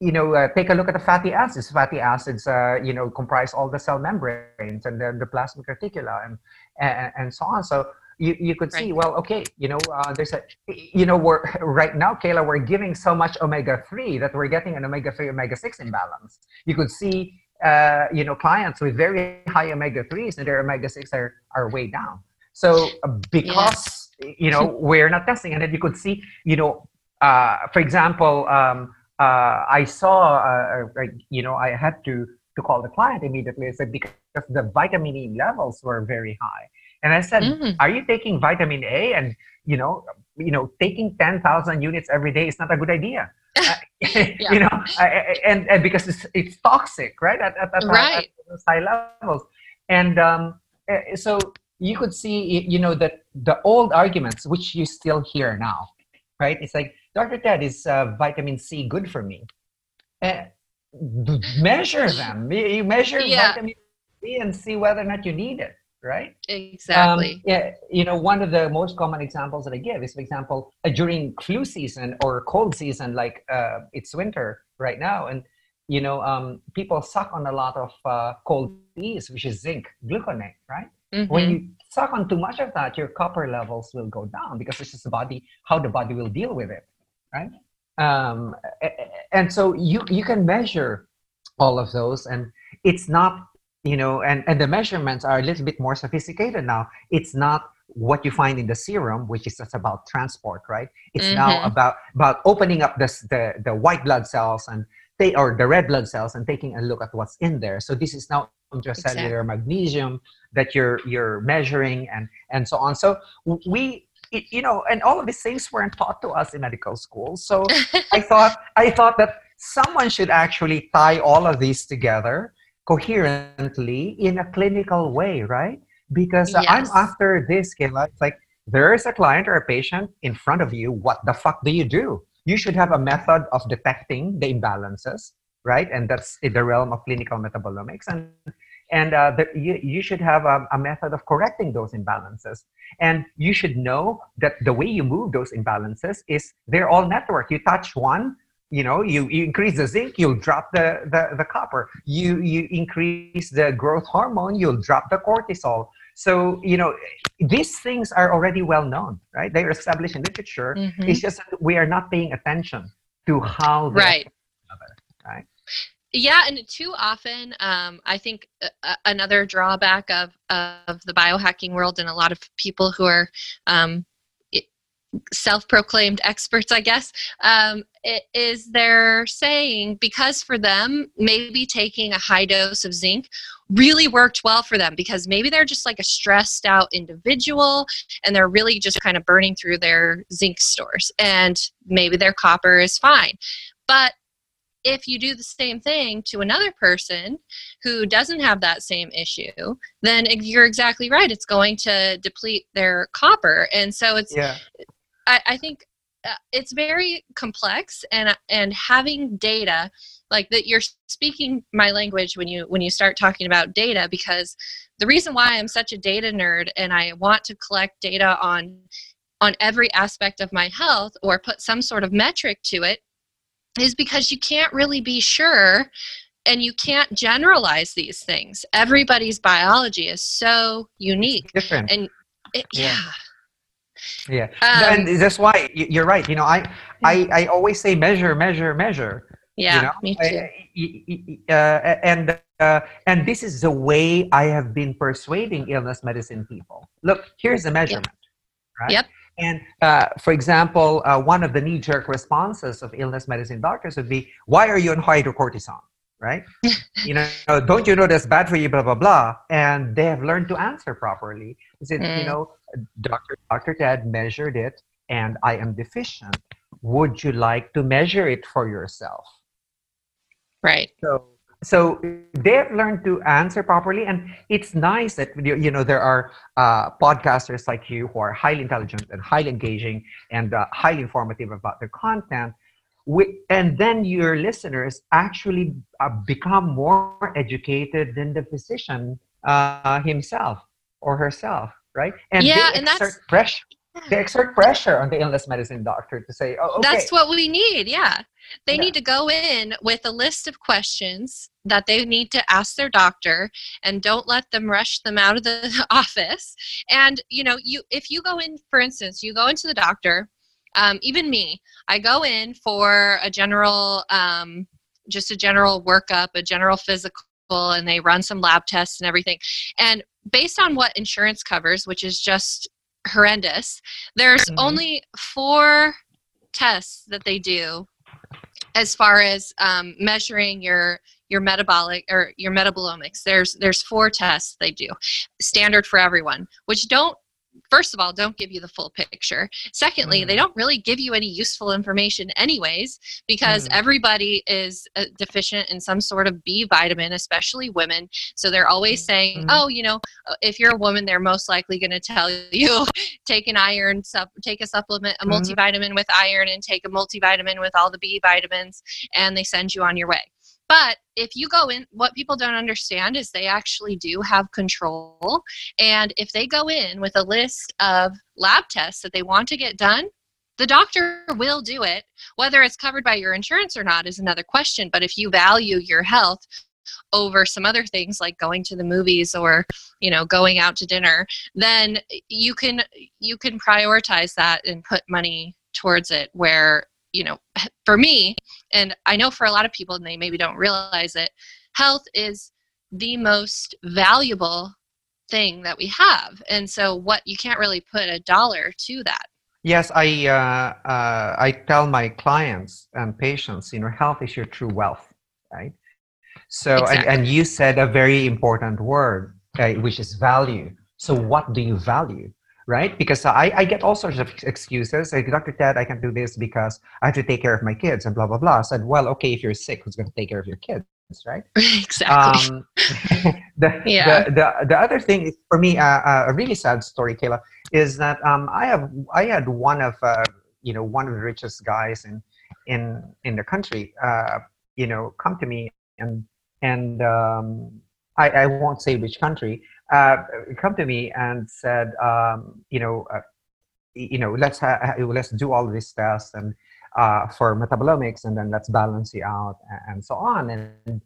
you know, uh, take a look at the fatty acids. Fatty acids, uh, you know, comprise all the cell membranes and then the plasmic reticula and, and, and so on. So you, you could right. see, well, okay, you know, uh, there's a, you know, we're right now, Kayla, we're giving so much omega 3 that we're getting an omega 3, omega 6 imbalance. You could see uh, you know clients with very high omega 3s and their omega 6 are, are way down so uh, because yeah. you know we're not testing and then you could see you know uh, for example um, uh, i saw uh, you know i had to to call the client immediately I said because the vitamin e levels were very high and i said mm. are you taking vitamin a and you know you know taking 10000 units every day is not a good idea uh, you know, and, and because it's, it's toxic, right? At, at, at, right. at high levels. And um, eh, so you could see, you know, that the old arguments, which you still hear now, right? It's like, Dr. Ted, is uh, vitamin C good for me? Uh, measure them. You measure yeah. vitamin C and see whether or not you need it right? Exactly. Um, yeah, you know, one of the most common examples that I give is, for example, uh, during flu season or cold season, like uh, it's winter right now, and you know, um, people suck on a lot of uh, cold teas, which is zinc gluconate, right? Mm-hmm. When you suck on too much of that, your copper levels will go down because it's just the body how the body will deal with it, right? Um, and so you you can measure all of those, and it's not you know and and the measurements are a little bit more sophisticated now it's not what you find in the serum which is just about transport right it's mm-hmm. now about about opening up this the the white blood cells and they or the red blood cells and taking a look at what's in there so this is now intracellular exactly. magnesium that you're you're measuring and and so on so we it, you know and all of these things weren't taught to us in medical school so i thought i thought that someone should actually tie all of these together coherently in a clinical way, right? Because yes. I'm after this, Kayla. It's like there's a client or a patient in front of you. What the fuck do you do? You should have a method of detecting the imbalances, right? And that's in the realm of clinical metabolomics. And and uh, the, you, you should have a, a method of correcting those imbalances. And you should know that the way you move those imbalances is they're all network. You touch one, you know you, you increase the zinc you'll drop the, the, the copper. You you increase the growth hormone you'll drop the cortisol. So you know these things are already well known right? They're established in literature. Mm-hmm. it's just that we are not paying attention to how right. other, right? Yeah and too often um, i think uh, another drawback of of the biohacking world and a lot of people who are um, self-proclaimed experts i guess um, is they're saying because for them maybe taking a high dose of zinc really worked well for them because maybe they're just like a stressed out individual and they're really just kind of burning through their zinc stores and maybe their copper is fine but if you do the same thing to another person who doesn't have that same issue, then you're exactly right. It's going to deplete their copper. And so it's yeah. I, I think uh, it's very complex and and having data like that you're speaking my language when you when you start talking about data because the reason why I'm such a data nerd and I want to collect data on on every aspect of my health or put some sort of metric to it is because you can't really be sure and you can't generalize these things. Everybody's biology is so unique different. and it, yeah. yeah yeah um, and that's why you're right you know I, I i always say measure measure measure Yeah, you know? me too. Uh, and uh, and this is the way I have been persuading illness medicine people. Look, here's the measurement, yep. right? Yep. And uh, for example, uh, one of the knee-jerk responses of illness medicine doctors would be, "Why are you on hydrocortisone?" Right? you know, don't you know that's bad for you? Blah blah blah. And they have learned to answer properly. Mm. you know, Doctor Doctor Ted measured it, and I am deficient. Would you like to measure it for yourself? Right. So so they've learned to answer properly and it's nice that you know there are uh, podcasters like you who are highly intelligent and highly engaging and uh, highly informative about their content we, and then your listeners actually uh, become more educated than the physician uh, himself or herself right and yeah and that's pressure they exert pressure on the illness medicine doctor to say, oh, okay. That's what we need. Yeah. They yeah. need to go in with a list of questions that they need to ask their doctor and don't let them rush them out of the office. And, you know, you if you go in, for instance, you go into the doctor, um, even me, I go in for a general, um, just a general workup, a general physical, and they run some lab tests and everything. And based on what insurance covers, which is just horrendous. There's mm-hmm. only four tests that they do as far as um, measuring your your metabolic or your metabolomics. There's there's four tests they do, standard for everyone, which don't first of all don't give you the full picture secondly mm. they don't really give you any useful information anyways because mm. everybody is uh, deficient in some sort of b vitamin especially women so they're always saying mm. oh you know uh, if you're a woman they're most likely going to tell you take an iron sup- take a supplement a mm-hmm. multivitamin with iron and take a multivitamin with all the b vitamins and they send you on your way but if you go in, what people don't understand is they actually do have control. And if they go in with a list of lab tests that they want to get done, the doctor will do it. Whether it's covered by your insurance or not is another question. But if you value your health, over some other things like going to the movies or you know going out to dinner then you can you can prioritize that and put money towards it where you know, for me, and I know for a lot of people, and they maybe don't realize it, health is the most valuable thing that we have. And so, what you can't really put a dollar to that. Yes, I uh, uh, I tell my clients and patients, you know, health is your true wealth, right? So, exactly. and, and you said a very important word, uh, which is value. So, what do you value? Right? Because I, I get all sorts of excuses. Like, Dr. Ted, I can't do this because I have to take care of my kids and blah, blah, blah. I said, well, okay, if you're sick, who's going to take care of your kids? Right. Exactly. Um, the, yeah. the, the, the other thing is for me, uh, uh, a really sad story, Kayla, is that um, I have I had one of uh, you know one of the richest guys in in in the country, uh, you know, come to me and and um, I, I won't say which country, uh, come to me and said, um, you know, uh, you know, let's ha- let's do all these tests and uh, for metabolomics, and then let's balance you out and, and so on. And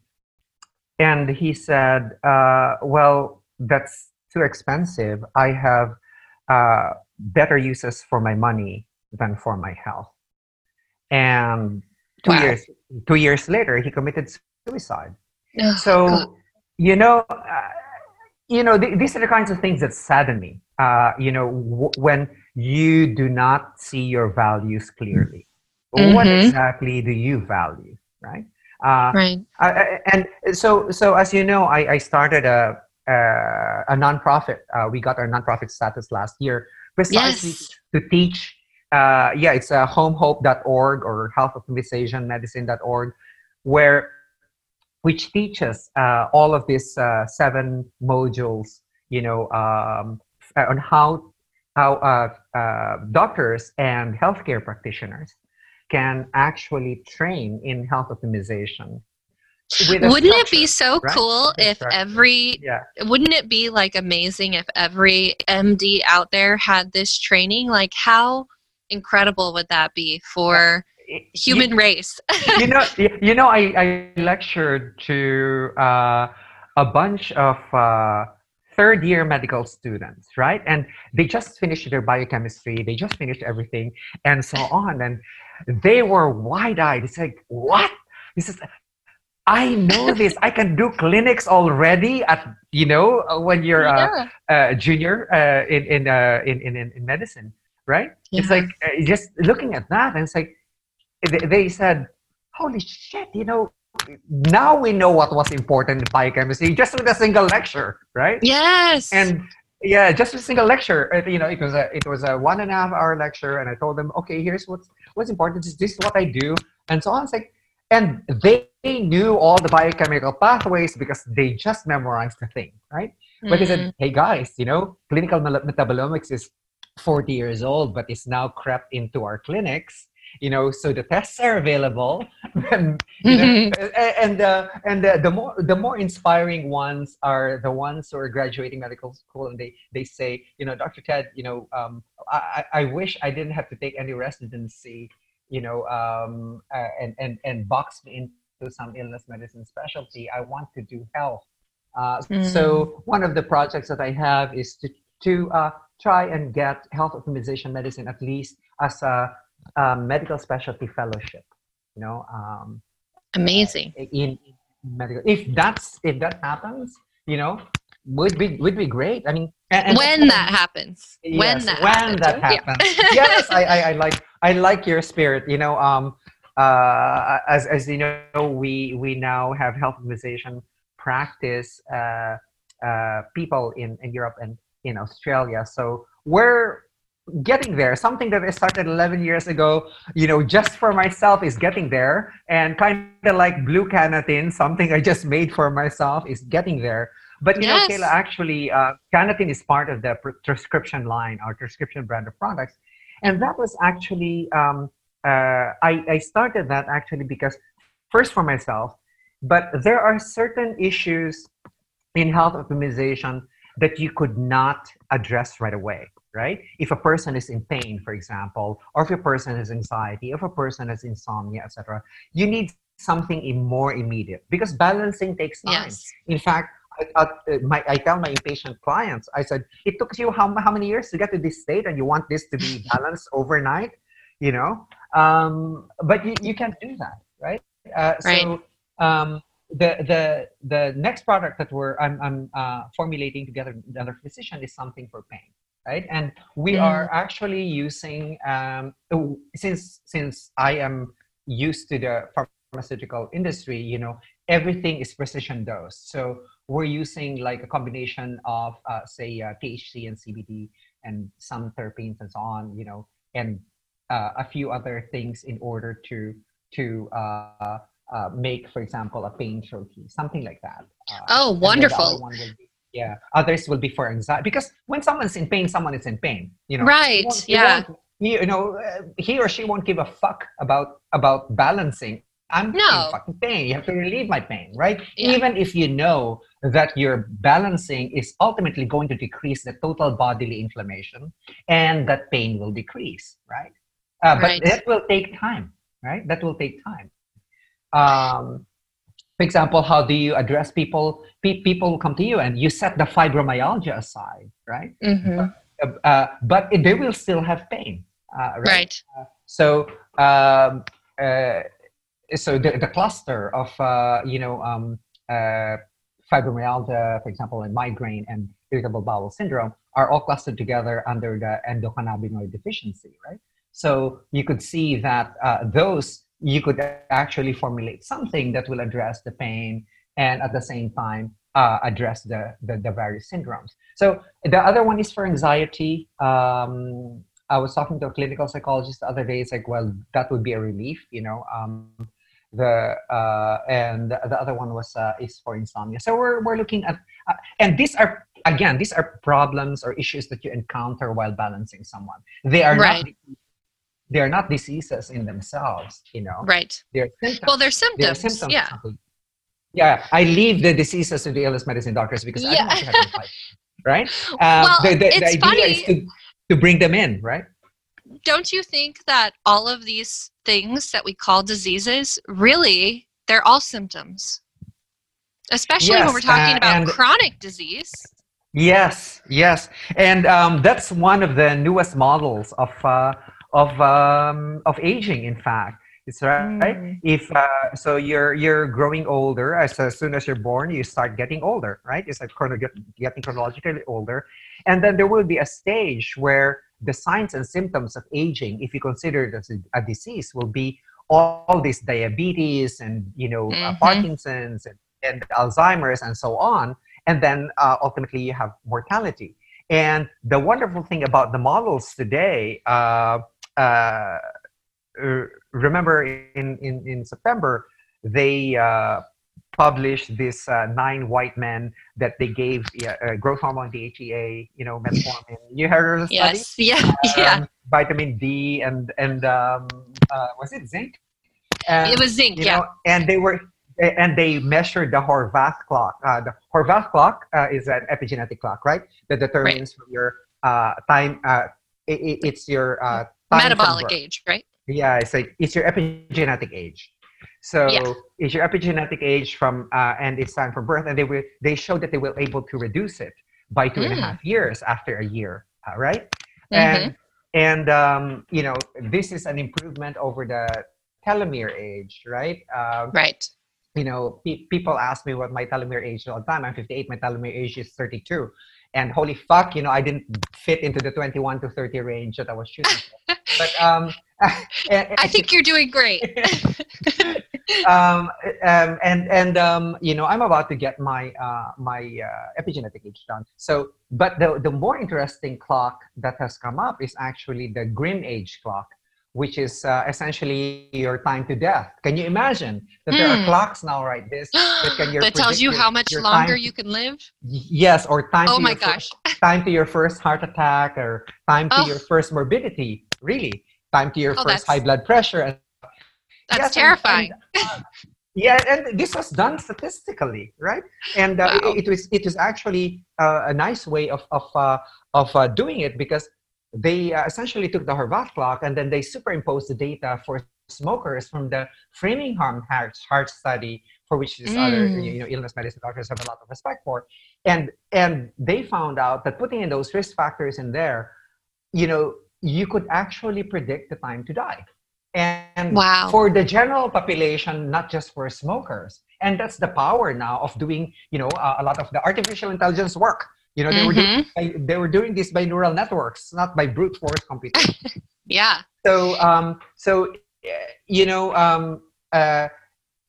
and he said, uh, well, that's too expensive. I have uh, better uses for my money than for my health. And two wow. years two years later, he committed suicide. Oh, so. God you know, uh, you know, th- these are the kinds of things that sadden me. Uh, you know, w- when you do not see your values clearly. Mm-hmm. What exactly do you value, right? Uh, right. and so, so as you know, I, I started a a, a nonprofit. Uh, we got our nonprofit status last year, precisely yes. to teach. Uh, yeah, it's uh, homehope.org or healthoptimizationmedicine.org, where which teaches uh, all of these uh, seven modules, you know, um, on how how uh, uh, doctors and healthcare practitioners can actually train in health optimization. Wouldn't it be so right? cool if every yeah. wouldn't it be like amazing if every MD out there had this training? Like how incredible would that be for human you, race. you know, you know, I, I lectured to uh, a bunch of uh, third year medical students, right? And they just finished their biochemistry, they just finished everything, and so on. And they were wide eyed. It's like, what? He says, I know this. I can do clinics already at you know when you're a, a junior uh, in in, uh, in in in medicine, right? Yeah. It's like uh, just looking at that, and it's like they, said, "Holy shit!" You know, now we know what was important in biochemistry just with a single lecture, right? Yes. And yeah, just a single lecture. You know, it was a it was a one and a half hour lecture, and I told them, okay, here's what's what's important. This, this is what I do, and so on. It's like, and they knew all the biochemical pathways because they just memorized the thing, right? Mm-hmm. But they said, mm-hmm. hey guys, you know, clinical metabolomics is 40 years old, but it's now crept into our clinics you know so the tests are available and mm-hmm. and uh, and uh, the more the more inspiring ones are the ones who are graduating medical school and they they say you know dr ted you know um, I, I wish i didn't have to take any residency you know um, uh, and and and box me into some illness medicine specialty i want to do health uh, mm-hmm. so one of the projects that i have is to to uh, try and get health optimization medicine at least as a um, medical specialty fellowship. You know, um, amazing. In, in medical, if that's if that happens, you know, would be would be great. I mean, and, when that happens, yes, when that when happens. that happens. Yeah. yes, I, I, I like I like your spirit. You know, um, uh, as as you know, we we now have health optimization practice uh, uh, people in in Europe and in Australia. So we're getting there. Something that i started 11 years ago you know just for myself is getting there. And kind of like Blue Cannatine something i just made for myself is getting there. But you yes. know kayla actually uh, Cannatine is part of the prescription line our prescription brand of products. And that was actually um, uh, I, I started that actually because first for myself but there are certain issues in health optimization that you could not address right away right? If a person is in pain, for example, or if a person has anxiety, if a person has insomnia, etc., you need something more immediate because balancing takes time. Yes. In fact, I, I, my, I tell my impatient clients, I said, it took you how, how many years to get to this state and you want this to be balanced overnight, you know? Um, but you, you can't do that, right? Uh, right. So um, the, the, the next product that we're, I'm, I'm uh, formulating together with another physician is something for pain right? And we mm. are actually using um, oh, since since i am used to the pharmaceutical industry you know everything is precision dose. So we're using like a combination of uh, say uh, thc and cbd and some terpenes and so on you know and uh, a few other things in order to to uh, uh, make for example a pain trophy something like that. Uh, oh wonderful yeah others will be for anxiety because when someone's in pain someone is in pain you know right yeah he, you know uh, he or she won't give a fuck about about balancing i'm no. in fucking pain you have to relieve my pain right yeah. even if you know that your balancing is ultimately going to decrease the total bodily inflammation and that pain will decrease right uh, but right. that will take time right that will take time um, for example, how do you address people? Pe- people come to you and you set the fibromyalgia aside, right? Mm-hmm. Uh, uh, but they will still have pain, uh, right? right. Uh, so, um, uh, so the, the cluster of uh, you know um, fibromyalgia, for example, and migraine and irritable bowel syndrome are all clustered together under the endocannabinoid deficiency, right? So you could see that those you could actually formulate something that will address the pain and at the same time uh, address the, the, the various syndromes. So the other one is for anxiety. Um, I was talking to a clinical psychologist the other day. It's like, well, that would be a relief, you know. Um, the uh, and the other one was uh, is for insomnia. So we're we're looking at, uh, and these are again these are problems or issues that you encounter while balancing someone. They are right. not they're not diseases in themselves, you know. Right. They're symptoms. Well, they're symptoms. They're symptoms yeah. Yeah, I leave the diseases to the illness medicine doctors because yeah. I don't want to have them fight. Right? Um, well, the, the, the idea funny. is to, to bring them in, right? Don't you think that all of these things that we call diseases really they're all symptoms? Especially yes, when we're talking uh, about chronic disease. Yes, yes, and um, that's one of the newest models of uh, of um, of aging in fact It's right. Mm. If uh, so, you're you're growing older as, as soon as you're born, you start getting older, right? It's like chrono- getting chronologically older, and then there will be a stage where the signs and symptoms of aging, if you consider it as a, a disease, will be all this diabetes and you know uh, Mhm. Parkinson's and, and Alzheimer's and so on, and then uh, ultimately you have mortality. And the wonderful thing about the models today, uh, uh, uh, remember in, in, in September, they uh, published this uh, nine white men that they gave yeah, uh, growth hormone, DHEA, you know, metformin. You heard of the study? Yes. Yeah. Yeah. Um, vitamin D and and um, uh, was it zinc? And, it was zinc. Yeah. know, and they were and they measured the Horvath clock. Uh, the Horvath clock uh, is an epigenetic clock, right? That determines from your uh, time. Uh, it, it- it's your uh, Metabolic age, right? Yeah, it's like it's your epigenetic age. So Yeah. it's your epigenetic age from uh, and it's time for birth, and they will they showed that they were able to reduce it by two and a Mm. half years after a year, uh, right? Mhm. And and um, you know this is an improvement over the telomere age, right? Um, Right. you know, pe- people ask me what my telomere age is all the time. I'm 58. My telomere age is 32. And holy fuck, you know, I didn't fit into the 21 to 30 range that I was shooting. for. But um, and- I think you're doing great. um, um, and and um, you know, I'm about to get my uh, my uh, epigenetic age done. So, but the the more interesting clock that has come up is actually the GrimAge clock, which is uh, essentially your time to death. Can you imagine that there are Hmm. clocks now, right? This that can that tells you your- how much longer you can live. Yes, or time. Oh to my your gosh. First, time to your first heart attack, or time to Oh. your first morbidity. Really, time to your Oh, first high blood pressure. And, That's Yes, and- terrifying. and, yeah, and this was done statistically, right? And uh, Wow. it, it was it was actually uh, a nice way of of uh, of uh, doing it because they uh, essentially took the Horvath clock and then they superimposed the data for smokers from the Framingham heart, heart study, for which these other Mm. you know illness medicine doctors have a lot of respect for, and and they found out that putting in those risk factors in there, you know, you could actually predict the time to die. And Wow. for the general population, not just for smokers. And that's the power now of doing, you know, uh, a lot of the artificial intelligence work. You know, they were doing Mhm. by, they were doing this by neural networks, not by brute force computation. Yeah. so, um, so uh, you know, um, uh,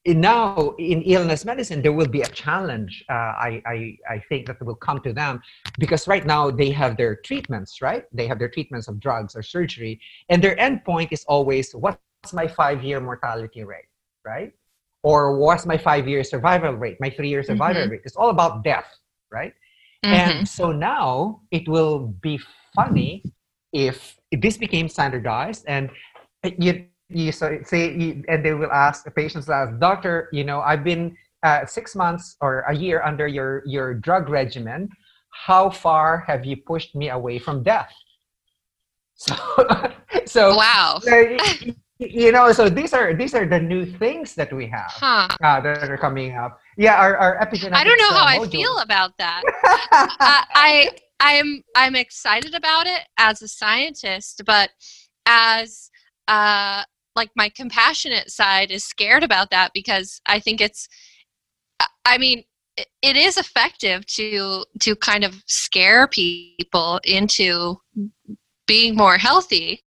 in now in illness medicine, there will be a challenge. Uh, I, I I think that will come to them because right now they have their treatments, right? They have their treatments of drugs or surgery, and their endpoint is always what's my five-year mortality rate, right? Or what's my five-year survival rate, my three-year survival Mhm. rate? It's all about death, right? Mhm. And so now it will be funny if, if this became standardized and you you so say you, and they will ask the patients ask doctor you know I've been uh, six months or a year under your your drug regimen how far have you pushed me away from death so so wow. uh, you know so these are these are the new things that we have Huh. uh, that are coming up yeah our, our epigenetics I don't know uh, how I feel about that. I, I I'm I'm excited about it as a scientist, but as uh like my compassionate side is scared about that because I think it's I- mean it, it is effective to to kind of scare people into being more healthy.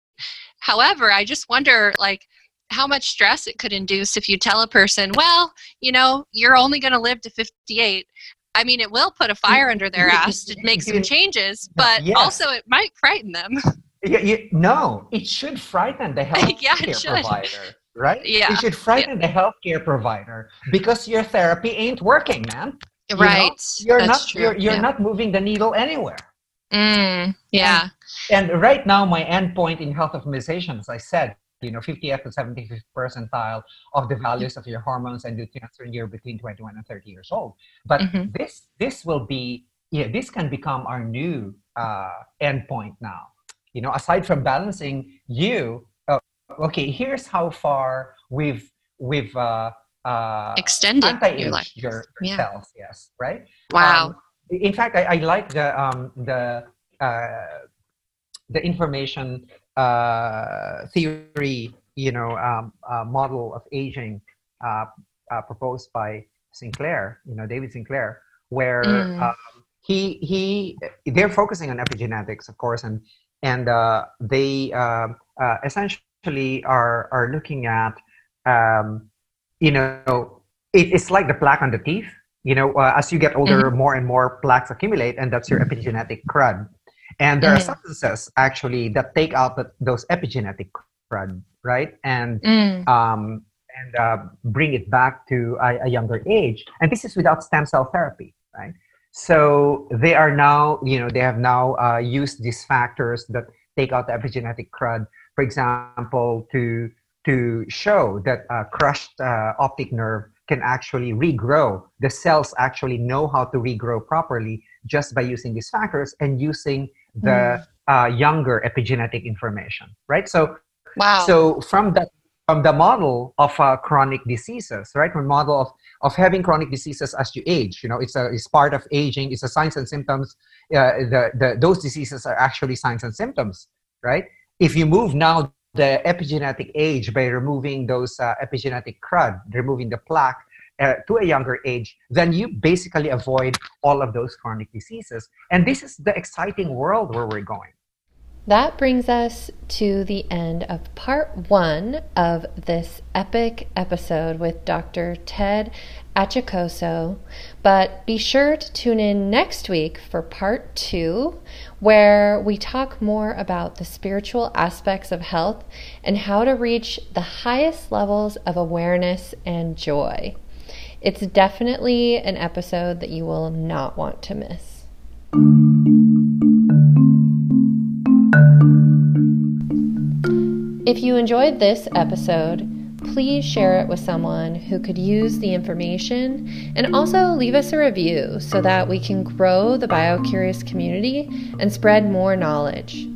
However, I just wonder like how much stress it could induce if you tell a person, well, you know, you're only going to live to 58. I mean, it will put a mm, fire under their ass to make some mm-hmm. changes, but Yes. also it might frighten them. Yeah, you, no, it should frighten the healthcare Yeah, provider, right? Yeah, It should frighten the healthcare provider because your therapy ain't working, man. You know, right. You're That's not true. you're, you're yeah. not moving the needle anywhere. Mm, yeah. And right now, my endpoint in health optimization, as I said, you know, 50th to 75th percentile of the values of your hormones and nutrients you're between 21 and 30 years old. But Mhm. this this will be yeah, this can become our new uh, endpoint now. You know, aside from balancing you, uh, okay, here's how far we've we've uh, uh, Extended your life. your Yeah. cells. Yes, right. Wow. Um, in fact, I, I like the um, the uh, the information uh, theory you know um, uh, model of aging uh, uh, proposed by Sinclair, you know David Sinclair, where mm. Um, he he they're focusing on epigenetics, of course, and and uh, they um, uh, essentially are are looking at um, you know it, it's like the plaque on the teeth. You know, uh, as you get older, mm-hmm. more and more plaques accumulate, and that's your epigenetic crud. And there mm-hmm. are substances actually that take out the, those epigenetic crud, right? And mm. um, and uh, bring it back to a, a, younger age. And this is without stem cell therapy, right? So they are now, you know, they have now uh, used these factors that take out the epigenetic crud, for example, to to show that a crushed uh, optic nerve can actually regrow. The cells actually know how to regrow properly just by using these factors and using the mm. uh, younger epigenetic information, right? So, wow. So from that from the model of uh, chronic diseases, right? From model of, of having chronic diseases as you age, you know, it's a it's part of aging. It's a signs and symptoms. Uh, the, the those diseases are actually signs and symptoms, right? If you move now the epigenetic age by removing those uh, epigenetic crud, removing the plaque uh, to a younger age, then you basically avoid all of those chronic diseases. And this is the exciting world where we're going. That brings us to the end of part one of this epic episode with Dr. Ted Achacoso. But be sure to tune in next week for part two, where we talk more about the spiritual aspects of health and how to reach the highest levels of awareness and joy. It's definitely an episode that you will not want to miss. If you enjoyed this episode, please share it with someone who could use the information and also leave us a review so that we can grow the biocurious community and spread more knowledge.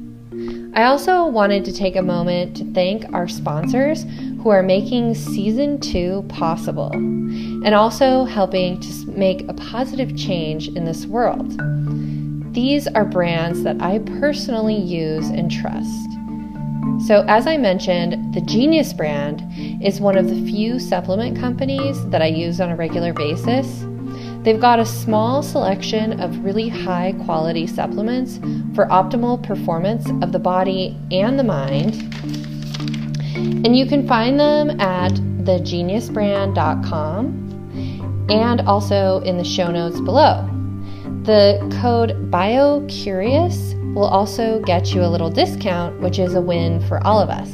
I also wanted to take a moment to thank our sponsors who are making season two possible and also helping to make a positive change in this world. These are brands that I personally use and trust. So, as I mentioned, the Genius brand is one of the few supplement companies that I use on a regular basis. They've got a small selection of really high quality supplements for optimal performance of the body and the mind. And you can find them at thegeniusbrand.com and also in the show notes below. The code BioCurious will also get you a little discount, which is a win for all of us.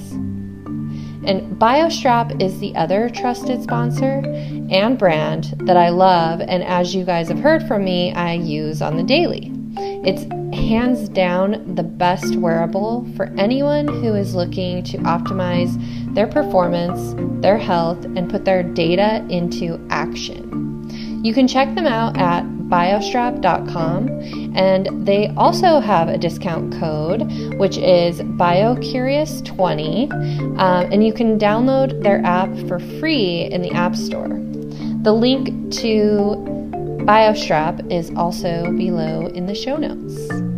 And BioStrap is the other trusted sponsor and brand that I love, and as you guys have heard from me, I use on the daily. It's hands down the best wearable for anyone who is looking to optimize their performance, their health, and put their data into action. You can check them out at biostrap.com and they also have a discount code which is biocurious20 um, and you can download their app for free in the app store. The link to biostrap is also below in the show notes